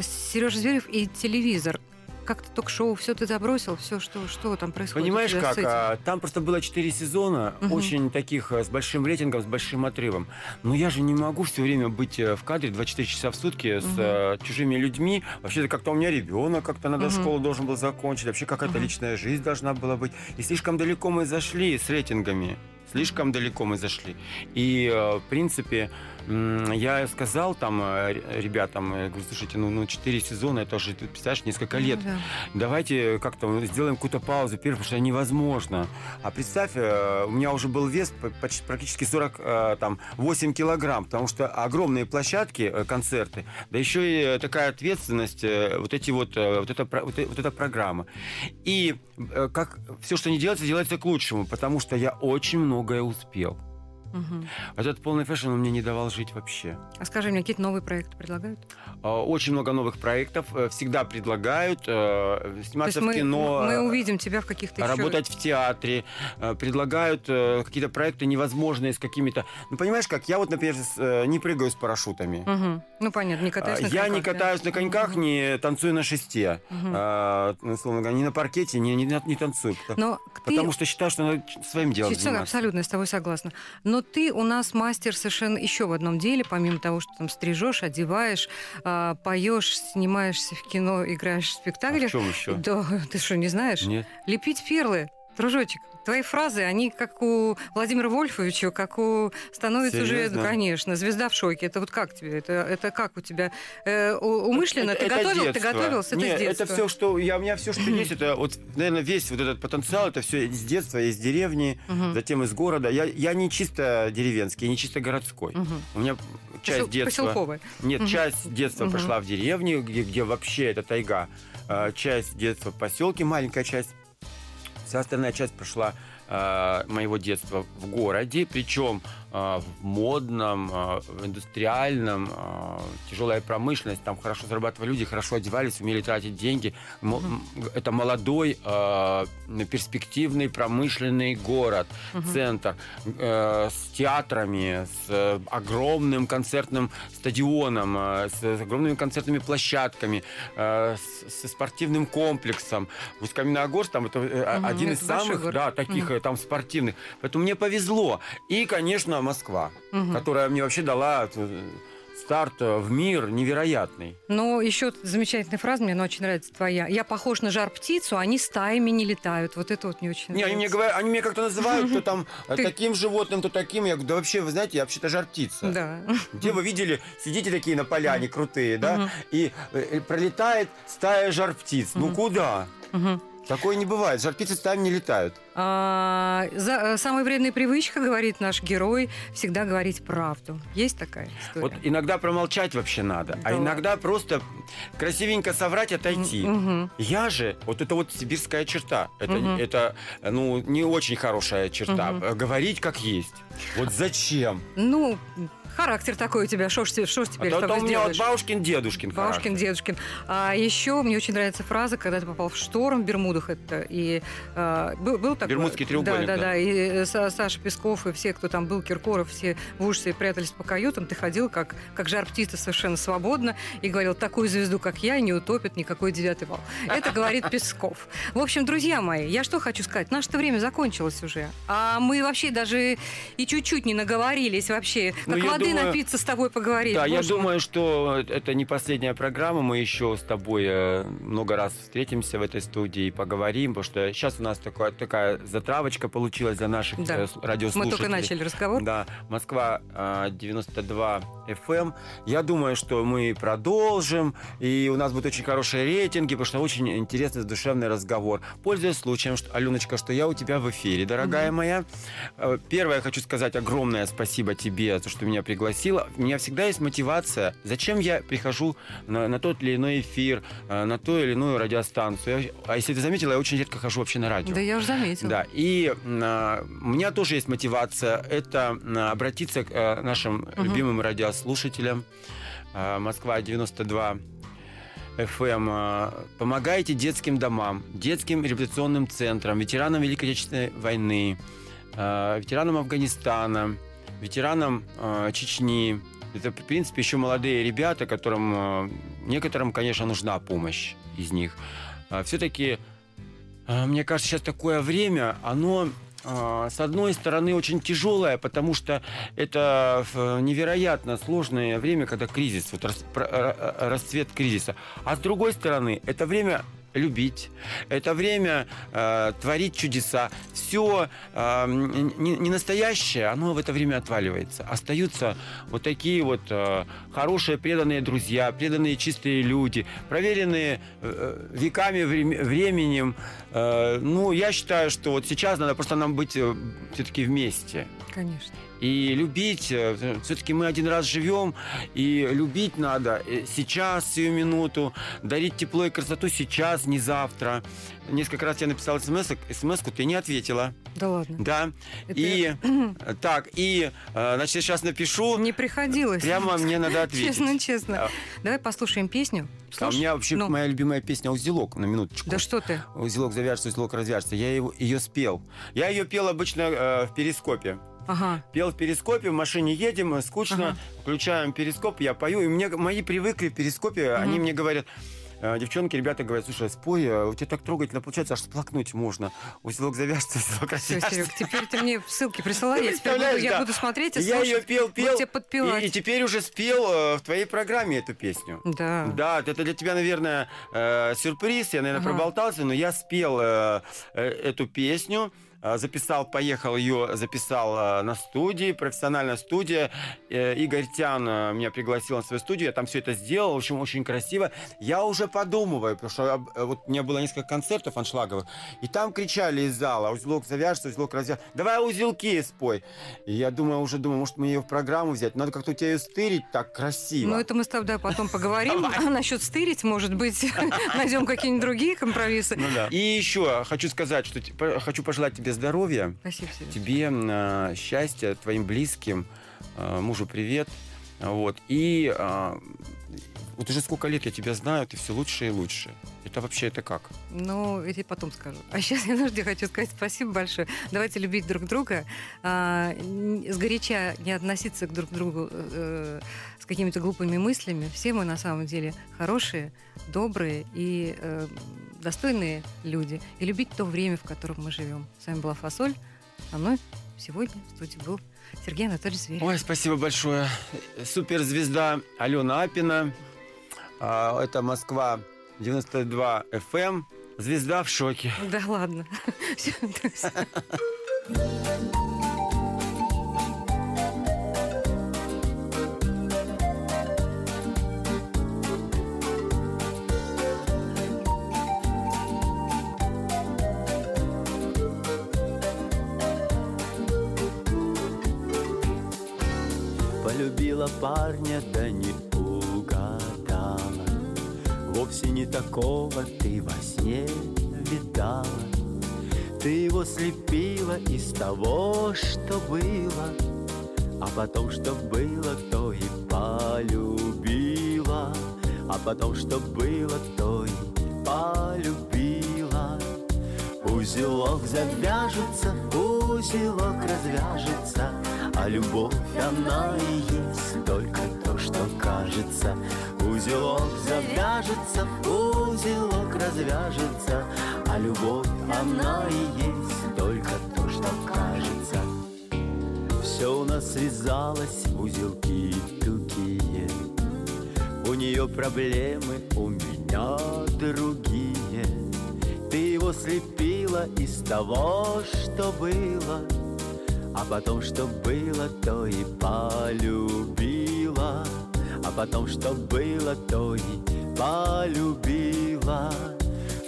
Сережа Зверев и телевизор. Как-то ток-шоу, все ты забросил, все, что, что там происходит? Понимаешь как? а, Там просто было 4 сезона, Мгм. очень таких а, с большим рейтингом, с большим отрывом. Но я же не могу все время быть э, в кадре 24 часа в сутки с э, чужими людьми. Вообще-то как-то у меня ребенок, как-то надо Мгм. школу должен был закончить. Вообще какая-то Мгм. личная жизнь должна была быть. И слишком далеко мы зашли с рейтингами. Слишком далеко мы зашли. И, э, в принципе, я сказал там э, ребятам, э, говорю, слушайте, ну, ну 4 сезона, это уже, ты представляешь, несколько лет. Ну да. Давайте как-то сделаем какую-то паузу, первое, потому что невозможно. А представь, э, у меня уже был вес по- почти практически 48 килограмм, потому что огромные площадки, э, концерты, да еще и э, такая ответственность, э, вот эти вот, э, вот эта, вот э- вот эта программа. И э, как все, что не делается, делается к лучшему, потому что я очень многое успел. Мгм. Вот этот полный fashion он мне не давал жить вообще. А скажи мне, какие-то новые проекты предлагают? А, Очень много новых проектов, э, всегда предлагают э, сниматься мы, в кино. мы э, увидим тебя в каких-то еще- работать в театре, предлагают какие-то проекты невозможные с какими-то... Ну, понимаешь как, я вот, например, не прыгаю с парашютами. Мгм. Ну, понятно, не катаюсь на А, Я не коньках, да? катаюсь на коньках, не танцую на шесте. Мгм. А, ну, условно говоря, ни на паркете, не, не, не танцую. Но Потому ты- что считаю, что надо своим делом Всё, заниматься. абсолютно, я с тобой согласна. Но ты у нас мастер совершенно еще в одном деле, помимо того, что там стрижешь, одеваешь, а, поешь, снимаешься в кино, играешь в спектаклях. А в чем еще? Да, ты что, не знаешь? Нет. Лепить перлы, дружочек. Твои фразы, они как у Владимира Вольфовича, как у... Становится уже, ну, конечно, звезда в шоке. Это вот как тебе? Это, это как у тебя? Э, умышленно? Это- ты это готовил? Ты детство. готовился? Нет, это с детства. это все, что я, у меня все, что есть, это вот, наверное, весь вот этот потенциал, это все из детства, из деревни, Мгм. затем из города. Я, я не чисто деревенский, не чисто городской. Мгм. У меня часть Посел- детства... поселковая. Нет, Мгм. часть детства Мгм. прошла в деревне, где, где вообще это тайга. А, Часть детства в поселке, маленькая часть. Вся остальная часть прошла а, моего детства в городе, причем в модном, а, в индустриальном, а, тяжелая промышленность, там хорошо зарабатывали люди, хорошо одевались, умели тратить деньги. Это молодой, а, перспективный промышленный город, центр э, с театрами, с э, огромным концертным стадионом, с, огромными концертными площадками, со спортивным комплексом. Усть-Каменогорск там это э, один это из самых, город. да, таких там спортивных. Поэтому мне повезло. И, конечно, Москва, Мгм. которая мне вообще дала э, старт э, в мир невероятный. Ну, еще замечательная фраза, мне она очень нравится твоя. Я похож на жар птицу, они стаями не летают. Вот это вот мне очень Не, они мне говорят, они меня как-то называют то там э, таким животным, то таким. Я говорю, да вообще, вы знаете, я вообще-то жар птица. Да. Где вы видели, сидите такие на поляне крутые, да, и пролетает стая жар птиц. Ну куда? Такое не бывает. Жар птицы стаями не летают. А, за- э, самая вредная привычка, говорит наш герой, всегда говорить правду. Есть такая история? Вот иногда промолчать вообще надо, а Да иногда просто красивенько соврать, отойти. Мгм. Я же, вот это вот сибирская черта, это, Мгм. это ну, не очень хорошая черта. Э, Говорить как есть. Вот зачем? Ну, характер такой у тебя, что ж, шо ж А теперь то, с то тобой у меня вот сделаешь? бабушкин, дедушкин Бабушкин, характер. дедушкин. А еще мне очень нравится фраза, когда ты попал в шторм в Бермудах. Это и а, был, был такой. Бермудский треугольник, Да, да, да. да. И э, Са- Саша Песков и все, кто там был, Киркоров, все в ужасе прятались по каютам. Ты ходил как, как жар птица совершенно свободно и говорил, такую звезду, как я, не утопит никакой девятый вал. Это говорит Песков. В общем, друзья мои, я что хочу сказать. Наше-то время закончилось уже. А мы вообще даже и чуть-чуть не наговорились вообще. Ну, Как я думаю- напиться с тобой поговорить. Да, я Боже мой. думаю, что это не последняя программа. Мы еще с тобой э, много раз встретимся в этой студии и поговорим, потому что сейчас у нас такая, такая затравочка получилась для наших Да. э, радиослушателей. Мы только начали разговор. Да, Москва э, 92 FM. Я думаю, что мы продолжим, и у нас будут очень хорошие рейтинги, потому что очень интересный, душевный разговор. Пользуясь случаем, что, Аленочка, что я у тебя в эфире, дорогая Мгм. моя. Э, Первое, я хочу сказать огромное спасибо тебе за то, что меня пригласила. У меня всегда есть мотивация, зачем я прихожу на, на тот или иной эфир, э, на ту или иную радиостанцию. Я- а если ты заметила, я очень редко хожу вообще на радио. Да я уже заметила. Да, и а, у меня тоже есть мотивация. Это обратиться к э, нашим Мгм. любимым радиослушателям, э, Москва 92 FM. э, Помогайте детским домам, детским реабилитационным центрам, ветеранам Великой Отечественной войны, ветеранам Афганистана, ветеранам э, Чечни. Это, в принципе, еще молодые ребята, которым э, некоторым, конечно, нужна помощь из них. Все-таки, мне кажется, сейчас такое время, оно а, с одной стороны, очень тяжелое, потому что это э, невероятно сложное время, когда кризис, вот про- э, расцвет кризиса. А с другой стороны, это время любить, это время э, творить чудеса. Все э, не, не настоящее, оно в это время отваливается. Остаются вот такие вот э, хорошие, преданные друзья, преданные чистые люди, проверенные э, веками, врем- временем. Э, ну, я считаю, что вот сейчас надо просто нам быть э, все-таки вместе. Конечно. И любить, все-таки мы один раз живем, и любить надо э, сейчас, сию минуту, дарить тепло и красоту сейчас, не завтра. Несколько раз я написал смс, смс ты не ответила. Да ладно. Да. Это- И так, и э, значит, сейчас напишу. Не приходилось. Прямо мне надо ответить. Честно, честно. Давай послушаем песню. А у меня вообще Ну. моя любимая песня «Узелок», на минуточку. Да что ты? «Узелок завяжется, узелок развяжется». Я его, ее спел. Я ее пел обычно э, в перископе. Ага. Пел в перископе, в машине едем, скучно, Ага. включаем перископ, я пою, и мне мои привыкли в перископе, они мне говорят, э, девчонки, ребята говорят, слушай, спой, э, у тебя так трогательно получается, аж сплакнуть можно. Узелок завяжется, узелок Все, развяжется. Серег, теперь ты мне ссылки присылай, я, теперь буду, я да. буду смотреть и Я слушать. ее пел, пел, тебе подпевать. и, и теперь уже спел э, в твоей программе эту песню. Да. Да, это для тебя, наверное, э, сюрприз. Я, наверное, Ага. проболтался, но я спел э, э, эту песню. Э, Записал, поехал ее, записал э, на студии, профессиональная студия. Э, Игорь Тян меня пригласил на свою студию, я там все это сделал, в общем, очень красиво. Я уже подумываю, потому что вот у меня было несколько концертов аншлаговых, и там кричали из зала, узелок завяжется, узелок развяжется. Давай узелки спой. И я думаю, уже думаю, может, мне ее в программу взять. Надо как-то у тебя ее стырить так красиво. Ну, это мы с тобой да, потом поговорим. А насчет стырить, может быть, найдем какие-нибудь другие компромиссы. Ну да. И еще хочу сказать, что те- хочу пожелать тебе здоровья, Спасибо, Серег. тебе э, счастья, твоим близким, э, мужу привет. Вот. И э, вот уже сколько лет я тебя знаю, ты все лучше и лучше. Это вообще это как? Ну, я тебе потом скажу. А сейчас я, подожди, хочу сказать спасибо большое. Давайте любить друг друга, а, сгоряча не относиться к друг другу э, с какими-то глупыми мыслями. Все мы на самом деле хорошие, добрые и э, достойные люди. И любить то время, в котором мы живем. С вами была Фасоль. Со мной сегодня в студии был Сергей Анатольевич Зверев. Ой, спасибо большое. Суперзвезда Алена Апина. А, Это Москва 92 FM. Звезда в шоке. Да ладно. того, что было А потом, что было, то и полюбила А потом, что было, то и полюбила Узелок завяжется, узелок развяжется, А любовь она и есть только то, что кажется. Узелок завяжется, узелок развяжется, А любовь она и есть Связалось в узелки тугие, У нее проблемы, у меня другие. Ты его слепила из того, что было, А потом, что было, то и полюбила, А потом, что было, то и полюбила.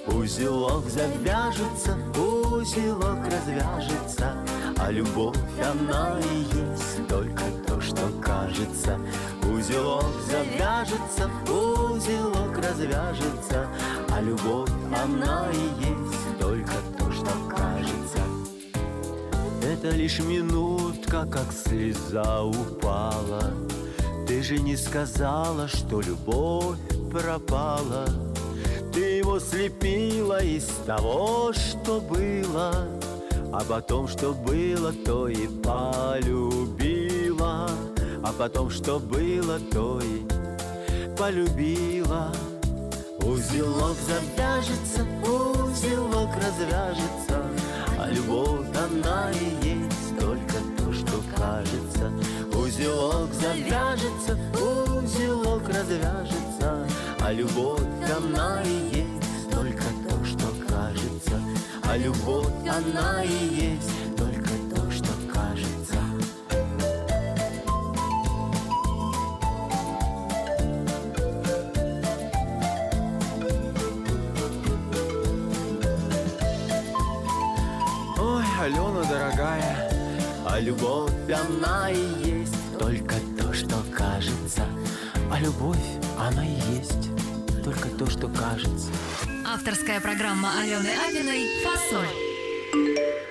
Узелок завяжется, узелок развяжется, А любовь она и есть только то, что кажется. Узелок завяжется, узелок развяжется, А любовь она и есть только то, что кажется. Это лишь минутка, как слеза упала, Ты же не сказала, что любовь пропала Ты его слепила из того, что было А потом, что было, то и полюбила. А потом, что было, то и полюбила. Узелок завяжется, узелок развяжется. А любовь она и есть только то, что кажется. Узелок завяжется, узелок развяжется. А любовь она и есть только то, А любовь она и есть только то, что кажется Ой, Алена, дорогая, а любовь она и есть только то, что кажется. А любовь она и есть только то, что кажется. Авторская программа Алены Апиной «Фасоль».